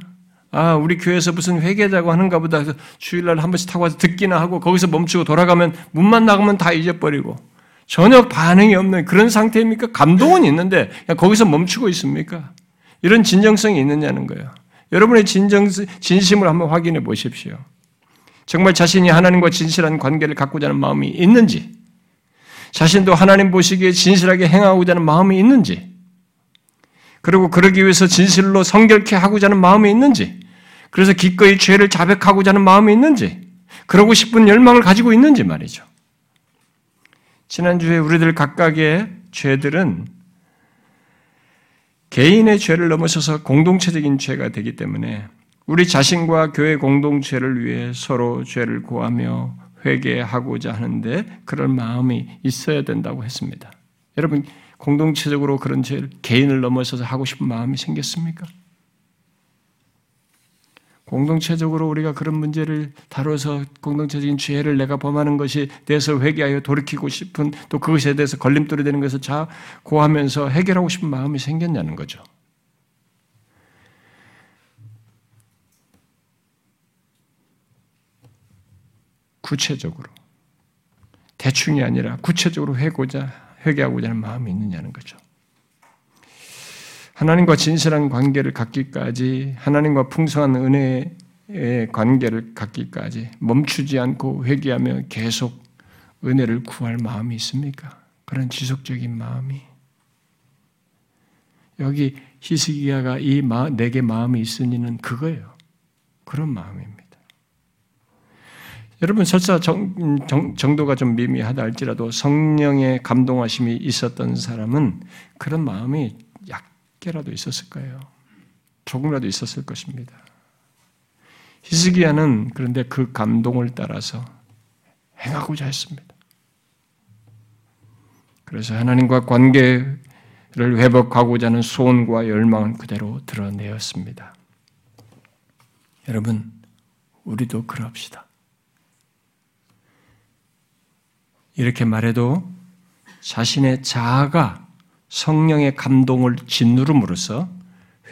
아, 우리 교회에서 무슨 회개자고 하는가 보다 주일날 한 번씩 타고 와서 듣기나 하고 거기서 멈추고 돌아가면 문만 나가면 다 잊어버리고 전혀 반응이 없는 그런 상태입니까? 감동은 있는데 거기서 멈추고 있습니까? 이런 진정성이 있느냐는 거예요. 여러분의 진정, 진심을 한번 확인해 보십시오. 정말 자신이 하나님과 진실한 관계를 갖고자 하는 마음이 있는지, 자신도 하나님 보시기에 진실하게 행하고자 하는 마음이 있는지, 그리고 그러기 위해서 진실로 성결케 하고자 하는 마음이 있는지, 그래서 기꺼이 죄를 자백하고자 하는 마음이 있는지, 그러고 싶은 열망을 가지고 있는지 말이죠. 지난주에 우리들 각각의 죄들은 개인의 죄를 넘어서서 공동체적인 죄가 되기 때문에 우리 자신과 교회 공동체를 위해 서로 죄를 구하며 회개하고자 하는데 그런 마음이 있어야 된다고 했습니다. 여러분 공동체적으로 그런 죄를 개인을 넘어서서 하고 싶은 마음이 생겼습니까? 공동체적으로 우리가 그런 문제를 다뤄서 공동체적인 죄를 내가 범하는 것이 대해서 회개하여 돌이키고 싶은 또 그것에 대해서 걸림돌이 되는 것을 자고하면서 해결하고 싶은 마음이 생겼냐는 거죠. 구체적으로 대충이 아니라 구체적으로 회고자 회개하고자 하는 마음이 있느냐는 거죠. 하나님과 진실한 관계를 갖기까지 하나님과 풍성한 은혜의 관계를 갖기까지 멈추지 않고 회개하며 계속 은혜를 구할 마음이 있습니까? 그런 지속적인 마음이 여기 히스기야가 이 마, 내게 마음이 있으니는 그거예요. 그런 마음입니다. 여러분 설사 정, 정, 정도가 좀 미미하다 할지라도 성령의 감동하심이 있었던 사람은 그런 마음이 개라도 있었을 거예요. 조금이라도 있었을 것입니다. 히스기야는 그런데 그 감동을 따라서 행하고자 했습니다. 그래서 하나님과 관계를 회복하고자 하는 소원과 열망은 그대로 드러내었습니다. 여러분, 우리도 그럽시다. 이렇게 말해도 자신의 자아가 성령의 감동을 짓누름으로써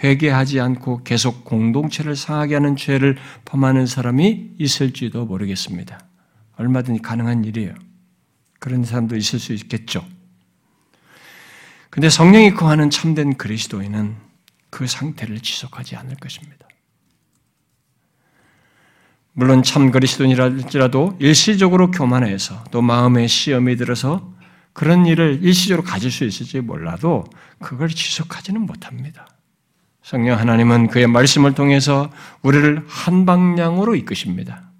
회개하지 않고 계속 공동체를 상하게 하는 죄를 범하는 사람이 있을지도 모르겠습니다. 얼마든지 가능한 일이에요. 그런 사람도 있을 수 있겠죠. 근데 성령이 거하는 참된 그리스도인은 그 상태를 지속하지 않을 것입니다. 물론 참 그리스도인이랄지라도 일시적으로 교만해서 또 마음에 시험이 들어서 그런 일을 일시적으로 가질 수 있을지 몰라도 그걸 지속하지는 못합니다. 성령 하나님은 그의 말씀을 통해서 우리를 한 방향으로 이끄십니다.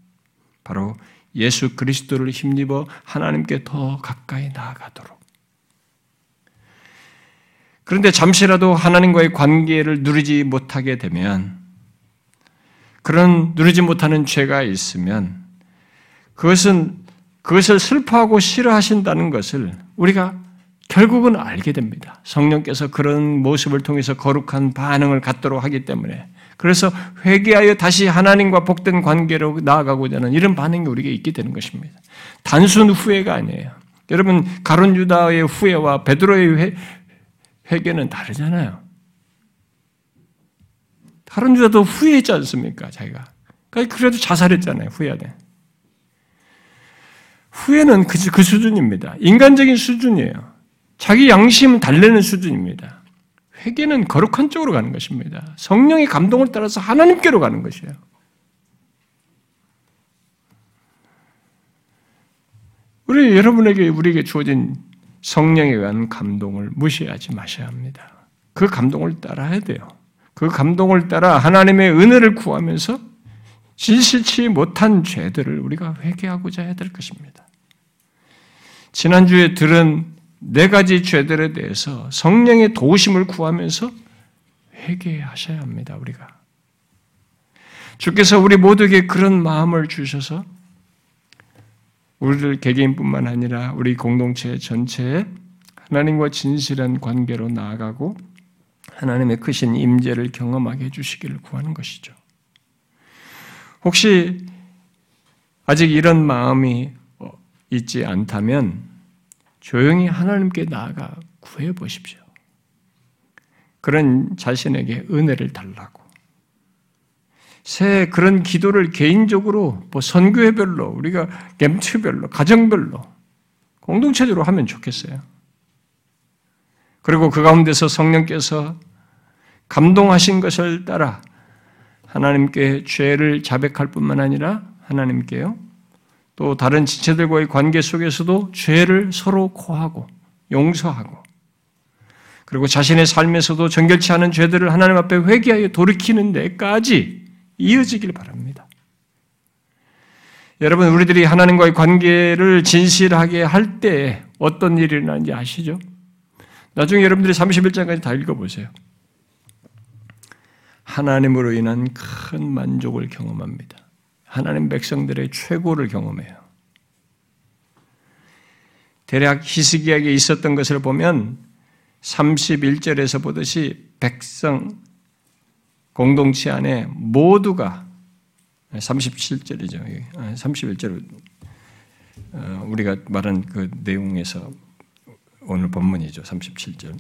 바로 예수 그리스도를 힘입어 하나님께 더 가까이 나아가도록. 그런데 잠시라도 하나님과의 관계를 누리지 못하게 되면 그런 누리지 못하는 죄가 있으면 그것은 그것을 슬퍼하고 싫어하신다는 것을 우리가 결국은 알게 됩니다. 성령께서 그런 모습을 통해서 거룩한 반응을 갖도록 하기 때문에 그래서 회개하여 다시 하나님과 복된 관계로 나아가고자 하는 이런 반응이 우리에게 있게 되는 것입니다. 단순 후회가 아니에요. 여러분 가론 유다의 후회와 베드로의 회, 회개는 다르잖아요. 가론 유다도 후회했지 않습니까? 자기가. 그러니까 그래도 자살했잖아요. 후회하네. 후회는 그, 그 수준입니다. 인간적인 수준이에요. 자기 양심 달래는 수준입니다. 회개는 거룩한 쪽으로 가는 것입니다. 성령의 감동을 따라서 하나님께로 가는 것이에요. 우리 여러분에게 우리에게 주어진 성령에 의한 감동을 무시하지 마셔야 합니다. 그 감동을 따라야 돼요. 그 감동을 따라 하나님의 은혜를 구하면서 진실치 못한 죄들을 우리가 회개하고자 해야 될 것입니다. 지난주에 들은 네 가지 죄들에 대해서 성령의 도우심을 구하면서 회개하셔야 합니다, 우리가. 주께서 우리 모두에게 그런 마음을 주셔서 우리들 개개인뿐만 아니라 우리 공동체 전체에 하나님과 진실한 관계로 나아가고 하나님의 크신 임재를 경험하게 해주시기를 구하는 것이죠. 혹시 아직 이런 마음이 있지 않다면 조용히 하나님께 나아가 구해 보십시오. 그런 자신에게 은혜를 달라고. 새 그런 기도를 개인적으로 뭐 선교회별로 우리가 겜트별로 가정별로 공동체적으로 하면 좋겠어요. 그리고 그 가운데서 성령께서 감동하신 것을 따라 하나님께 죄를 자백할 뿐만 아니라 하나님께요. 또 다른 지체들과의 관계 속에서도 죄를 서로 고하고 용서하고 그리고 자신의 삶에서도 정결치 않은 죄들을 하나님 앞에 회개하여 돌이키는 데까지 이어지길 바랍니다. 여러분, 우리들이 하나님과의 관계를 진실하게 할 때 어떤 일이 일어나는지 아시죠? 나중에 여러분들이 31장까지 다 읽어보세요. 하나님으로 인한 큰 만족을 경험합니다. 하나님 백성들의 최고를 경험해요. 대략 히스기야에 있었던 것을 보면 31절에서 보듯이 백성 공동체 안에 모두가 37절이죠. 31절 어, 우리가 말한 그 내용에서 오늘 본문이죠. 37절.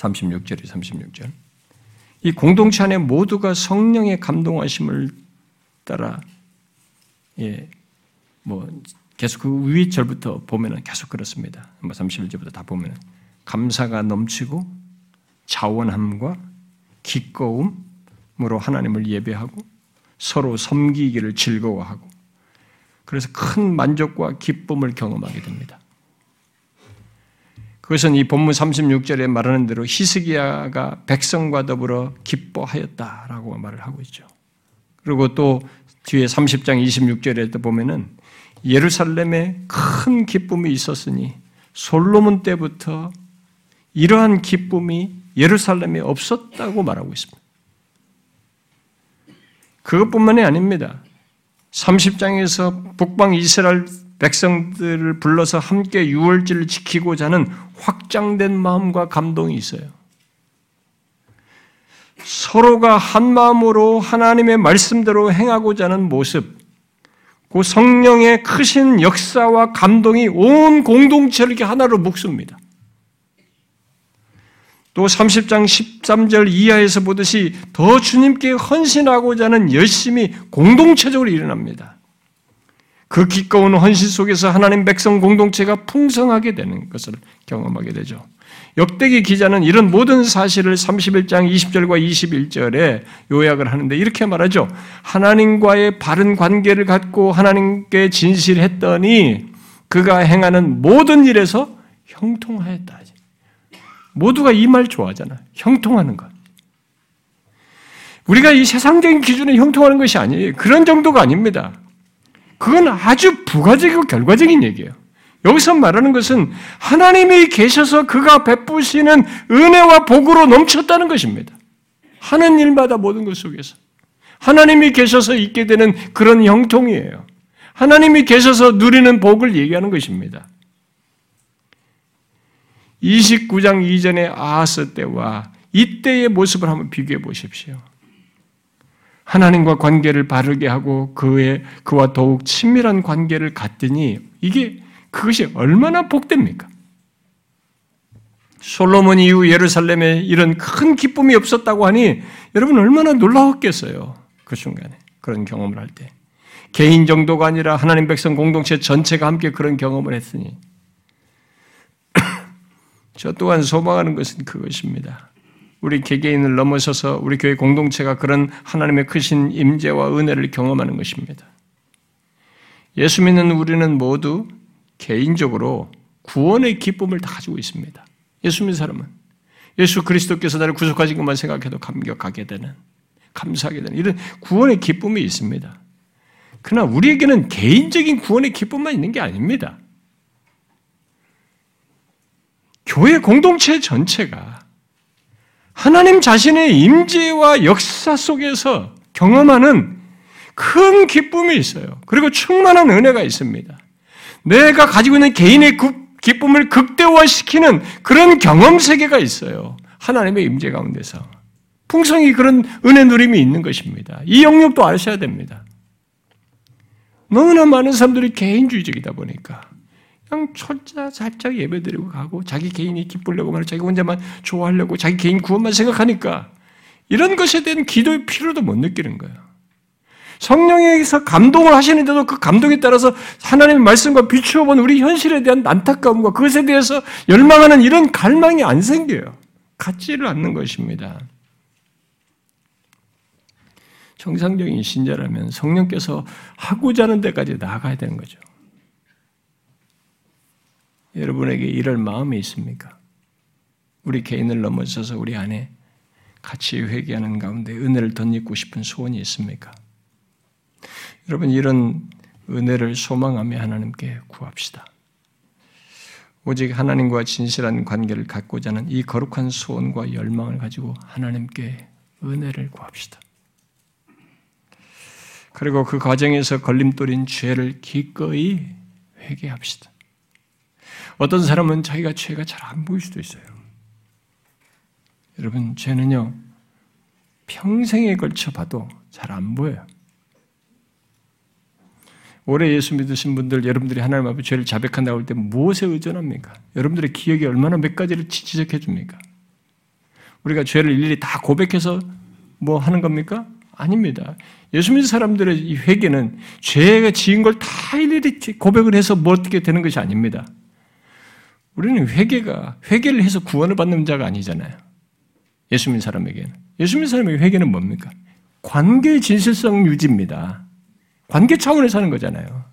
36절이 36절. 이 공동체 안에 모두가 성령의 감동하심을 따라 예, 뭐 계속 그 위의 절부터 보면은 계속 그렇습니다. 뭐 31절부터 다 보면은 감사가 넘치고 자원함과 기꺼움으로 하나님을 예배하고 서로 섬기기를 즐거워하고 그래서 큰 만족과 기쁨을 경험하게 됩니다. 그것은 이 본문 36절에 말하는 대로 히스기야가 백성과 더불어 기뻐하였다라고 말을 하고 있죠. 그리고 또 뒤에 30장 26절에 또 보면은 예루살렘에 큰 기쁨이 있었으니 솔로몬 때부터 이러한 기쁨이 예루살렘에 없었다고 말하고 있습니다. 그것뿐만이 아닙니다. 30장에서 북방 이스라엘 백성들을 불러서 함께 유월절을 지키고자 하는 확장된 마음과 감동이 있어요. 서로가 한 마음으로 하나님의 말씀대로 행하고자 하는 모습, 그 성령의 크신 역사와 감동이 온 공동체를 이렇게 하나로 묶습니다. 또 30장 13절 이하에서 보듯이 더 주님께 헌신하고자 하는 열심이 공동체적으로 일어납니다. 그 기꺼운 헌신 속에서 하나님 백성 공동체가 풍성하게 되는 것을 경험하게 되죠. 역대기 기자는 이런 모든 사실을 31장 20절과 21절에 요약을 하는데 이렇게 말하죠. 하나님과의 바른 관계를 갖고 하나님께 진실했더니 그가 행하는 모든 일에서 형통하였다. 모두가 이 말 좋아하잖아. 형통하는 것. 우리가 이 세상적인 기준에 형통하는 것이 아니에요. 그런 정도가 아닙니다. 그건 아주 부가적이고 결과적인 얘기예요. 여기서 말하는 것은 하나님이 계셔서 그가 베푸시는 은혜와 복으로 넘쳤다는 것입니다. 하는 일마다 모든 것 속에서. 하나님이 계셔서 있게 되는 그런 형통이에요. 하나님이 계셔서 누리는 복을 얘기하는 것입니다. 29장 이전의 아하스 때와 이때의 모습을 한번 비교해 보십시오. 하나님과 관계를 바르게 하고 그의 그와 더욱 친밀한 관계를 갖더니 이게 그것이 얼마나 복됩니까? 솔로몬 이후 예루살렘에 이런 큰 기쁨이 없었다고 하니 여러분 얼마나 놀라웠겠어요. 그 순간에 그런 경험을 할 때. 개인 정도가 아니라 하나님 백성 공동체 전체가 함께 그런 경험을 했으니 저 또한 소망하는 것은 그것입니다. 우리 개개인을 넘어서서 우리 교회 공동체가 그런 하나님의 크신 임재와 은혜를 경험하는 것입니다. 예수 믿는 우리는 모두 개인적으로 구원의 기쁨을 다 가지고 있습니다. 예수 믿는 사람은 예수 그리스도께서 나를 구속하신 것만 생각해도 감격하게 되는 감사하게 되는 이런 구원의 기쁨이 있습니다. 그러나 우리에게는 개인적인 구원의 기쁨만 있는 게 아닙니다. 교회 공동체 전체가 하나님 자신의 임재와 역사 속에서 경험하는 큰 기쁨이 있어요. 그리고 충만한 은혜가 있습니다. 내가 가지고 있는 개인의 기쁨을 극대화시키는 그런 경험 세계가 있어요. 하나님의 임재 가운데서. 풍성히 그런 은혜 누림이 있는 것입니다. 이 영역도 아셔야 됩니다. 너무나 많은 사람들이 개인주의적이다 보니까 그냥 철자 살짝 예배드리고 가고 자기 개인이 기쁘려고 말 자기 혼자만 좋아하려고 자기 개인 구원만 생각하니까 이런 것에 대한 기도의 필요도 못 느끼는 거예요. 성령에서 감동을 하시는데도 그 감동에 따라서 하나님의 말씀과 비추어 본 우리 현실에 대한 안타까움과 그것에 대해서 열망하는 이런 갈망이 안 생겨요. 갖지를 않는 것입니다. 정상적인 신자라면 성령께서 하고자 하는 데까지 나아가야 되는 거죠. 여러분에게 이럴 마음이 있습니까? 우리 개인을 넘어서서 우리 안에 같이 회개하는 가운데 은혜를 덧입고 싶은 소원이 있습니까? 여러분 이런 은혜를 소망하며 하나님께 구합시다. 오직 하나님과 진실한 관계를 갖고자 하는 이 거룩한 소원과 열망을 가지고 하나님께 은혜를 구합시다. 그리고 그 과정에서 걸림돌인 죄를 기꺼이 회개합시다. 어떤 사람은 자기가 죄가 잘 안 보일 수도 있어요. 여러분, 죄는요, 평생에 걸쳐 봐도 잘 안 보여요. 오래 예수 믿으신 분들, 여러분들이 하나님 앞에 죄를 자백한다고 할 때 무엇에 의존합니까? 여러분들의 기억이 얼마나 몇 가지를 지적해 줍니까? 우리가 죄를 일일이 다 고백해서 뭐 하는 겁니까? 아닙니다. 예수 믿는 사람들의 이 회개는 죄가 지은 걸 다 일일이 고백을 해서 뭐 어떻게 되는 것이 아닙니다. 우리는 회개가 회개를 해서 구원을 받는 자가 아니잖아요. 예수 믿는 사람에게는 예수 믿는 사람에게 회개는 뭡니까? 관계의 진실성 유지입니다. 관계 차원에서 하는 거잖아요.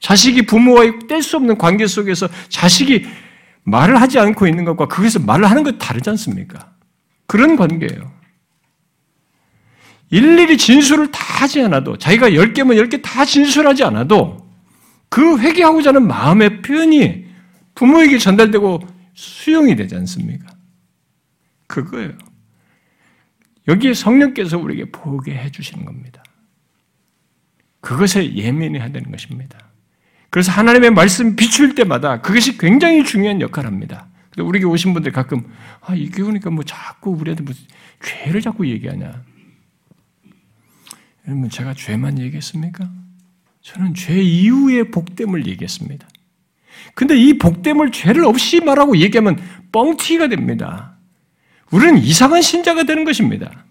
자식이 부모와의 뗄 수 없는 관계 속에서 자식이 말을 하지 않고 있는 것과 그것을 말을 하는 것 다르지 않습니까? 그런 관계예요. 일일이 진술을 다 하지 않아도 자기가 열 개면 열개다 진술하지 않아도 그 회개하고자 하는 마음의 표현이 부모에게 전달되고 수용이 되지 않습니까? 그거예요. 여기에 성령께서 우리에게 보게 해주시는 겁니다. 그것에 예민해야 되는 것입니다. 그래서 하나님의 말씀 비출 때마다 그것이 굉장히 중요한 역할을 합니다. 우리에게 오신 분들 가끔, 아, 이게 오니까 뭐 자꾸 우리한테 무슨 죄를 자꾸 얘기하냐. 여러분, 제가 죄만 얘기했습니까? 저는 죄 이후의 복됨을 얘기했습니다. 근데 이 복됨을 죄를 없이 말하고 얘기하면 뻥튀기가 됩니다. 우리는 이상한 신자가 되는 것입니다.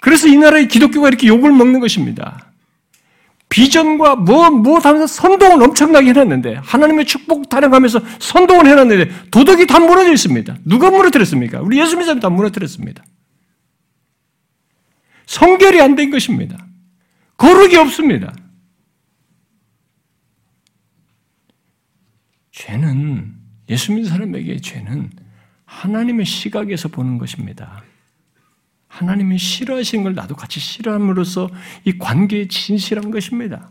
그래서 이 나라의 기독교가 이렇게 욕을 먹는 것입니다. 비전과 뭐, 뭐 하면서 선동을 엄청나게 해놨는데, 하나님의 축복 타령하면서 선동을 해놨는데, 도덕이 다 무너져 있습니다. 누가 무너뜨렸습니까? 우리 예수 사람이 다 무너뜨렸습니다. 성결이 안 된 것입니다. 거룩이 없습니다. 죄는 예수 믿는 사람에게 죄는 하나님의 시각에서 보는 것입니다. 하나님이 싫어하시는 걸 나도 같이 싫어함으로써 이 관계에 진실한 것입니다.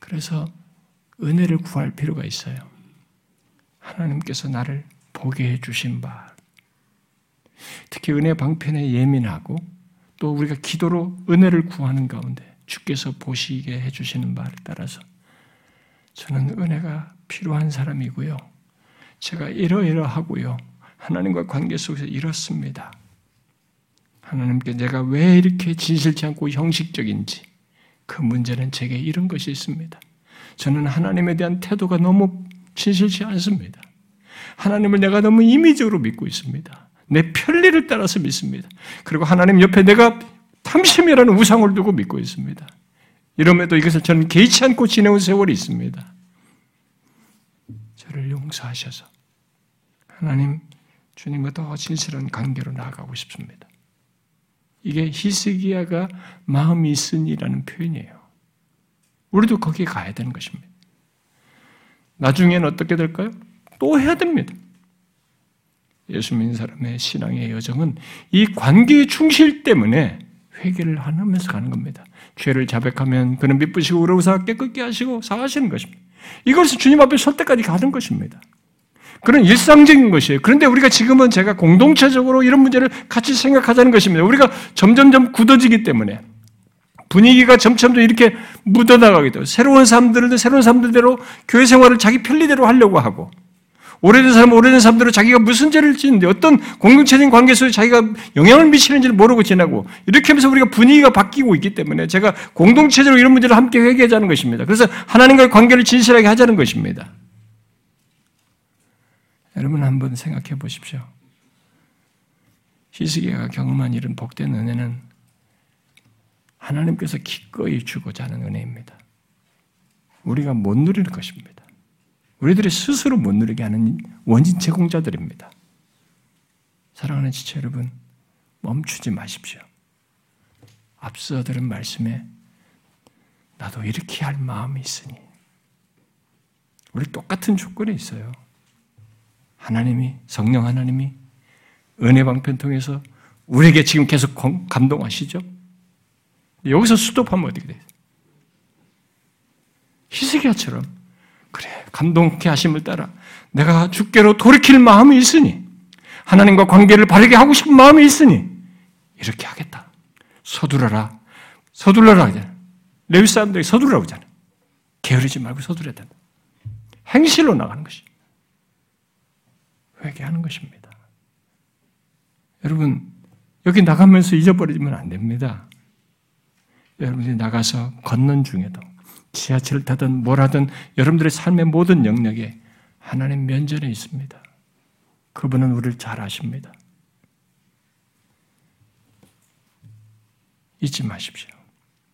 그래서 은혜를 구할 필요가 있어요. 하나님께서 나를 보게 해주신 바. 특히 은혜 방편에 예민하고 또 우리가 기도로 은혜를 구하는 가운데 주께서 보시게 해주시는 바를 따라서 저는 은혜가 필요한 사람이고요. 제가 이러이러하고요. 하나님과 관계 속에서 이렇습니다. 하나님께 내가 왜 이렇게 진실치 않고 형식적인지 그 문제는 제게 이런 것이 있습니다. 저는 하나님에 대한 태도가 너무 진실치 않습니다. 하나님을 내가 너무 임의적으로 믿고 있습니다. 내 편리를 따라서 믿습니다. 그리고 하나님 옆에 내가 탐심이라는 우상을 두고 믿고 있습니다. 이럼에도 이것을 저는 개의치 않고 지내온 세월이 있습니다. 저를 용서하셔서 하나님 주님과 더 진실한 관계로 나아가고 싶습니다. 이게 히스기야가 마음이 있으니라는 표현이에요. 우리도 거기에 가야 되는 것입니다. 나중에는 어떻게 될까요? 또 해야 됩니다. 예수 믿는 사람의 신앙의 여정은 이 관계의 충실 때문에 회개를 하면서 가는 겁니다. 죄를 자백하면 그는 미쁘시고 의로우사 깨끗게 하시고 사하시는 것입니다. 이것을 주님 앞에 설 때까지 가는 것입니다. 그런 일상적인 것이에요. 그런데 우리가 지금은 제가 공동체적으로 이런 문제를 같이 생각하자는 것입니다. 우리가 점점점 굳어지기 때문에 분위기가 점점 이렇게 묻어나가게 돼요. 새로운 사람들은 새로운 사람들대로 교회 생활을 자기 편리대로 하려고 하고 오래된 사람 오래된 사람대로 자기가 무슨 죄를 짓는데 어떤 공동체적인 관계 속에 자기가 영향을 미치는지를 모르고 지나고 이렇게 하면서 우리가 분위기가 바뀌고 있기 때문에 제가 공동체적으로 이런 문제를 함께 회개하자는 것입니다. 그래서 하나님과의 관계를 진실하게 하자는 것입니다. 여러분 한번 생각해 보십시오. 히스기야가 경험한 이런 복된 은혜는 하나님께서 기꺼이 주고자 하는 은혜입니다. 우리가 못 누리는 것입니다. 우리들이 스스로 못 누리게 하는 원인 제공자들입니다. 사랑하는 지체 여러분, 멈추지 마십시오. 앞서 들은 말씀에 나도 이렇게 할 마음이 있으니 우리 똑같은 조건이 있어요. 하나님이 성령 하나님이 은혜 방편 통해서 우리에게 지금 계속 감동하시죠? 여기서 수도하면 어떻게 돼요? 히스기야처럼 감동케 하심을 따라 내가 주께로 돌이킬 마음이 있으니 하나님과 관계를 바르게 하고 싶은 마음이 있으니 이렇게 하겠다. 서두러라. 서둘러라. 레위 사람들이 서두르라고 하잖아. 게으르지 말고 서두려야 된다. 행실로 나가는 것이. 회개하는 것입니다. 여러분, 여기 나가면서 잊어버리면 안 됩니다. 여러분들이 나가서 걷는 중에도 지하철을 타든 뭘 하든 여러분들의 삶의 모든 영역에 하나님 면전에 있습니다. 그분은 우리를 잘 아십니다. 잊지 마십시오.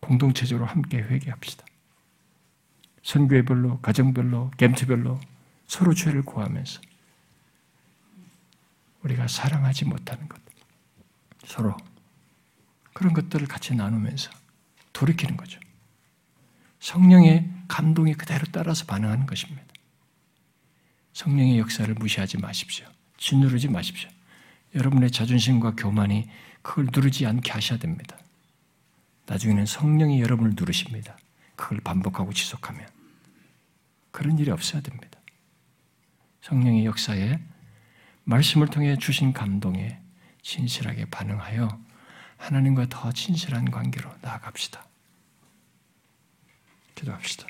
공동체적으로 함께 회개합시다. 선교회별로, 가정별로, 겜트별로 서로 죄를 구하면서 우리가 사랑하지 못하는 것, 서로 그런 것들을 같이 나누면서 돌이키는 거죠. 성령의 감동이 그대로 따라서 반응하는 것입니다. 성령의 역사를 무시하지 마십시오. 짓누르지 마십시오. 여러분의 자존심과 교만이 그걸 누르지 않게 하셔야 됩니다. 나중에는 성령이 여러분을 누르십니다. 그걸 반복하고 지속하면. 그런 일이 없어야 됩니다. 성령의 역사에 말씀을 통해 주신 감동에 진실하게 반응하여 하나님과 더 진실한 관계로 나아갑시다. 기도합시다.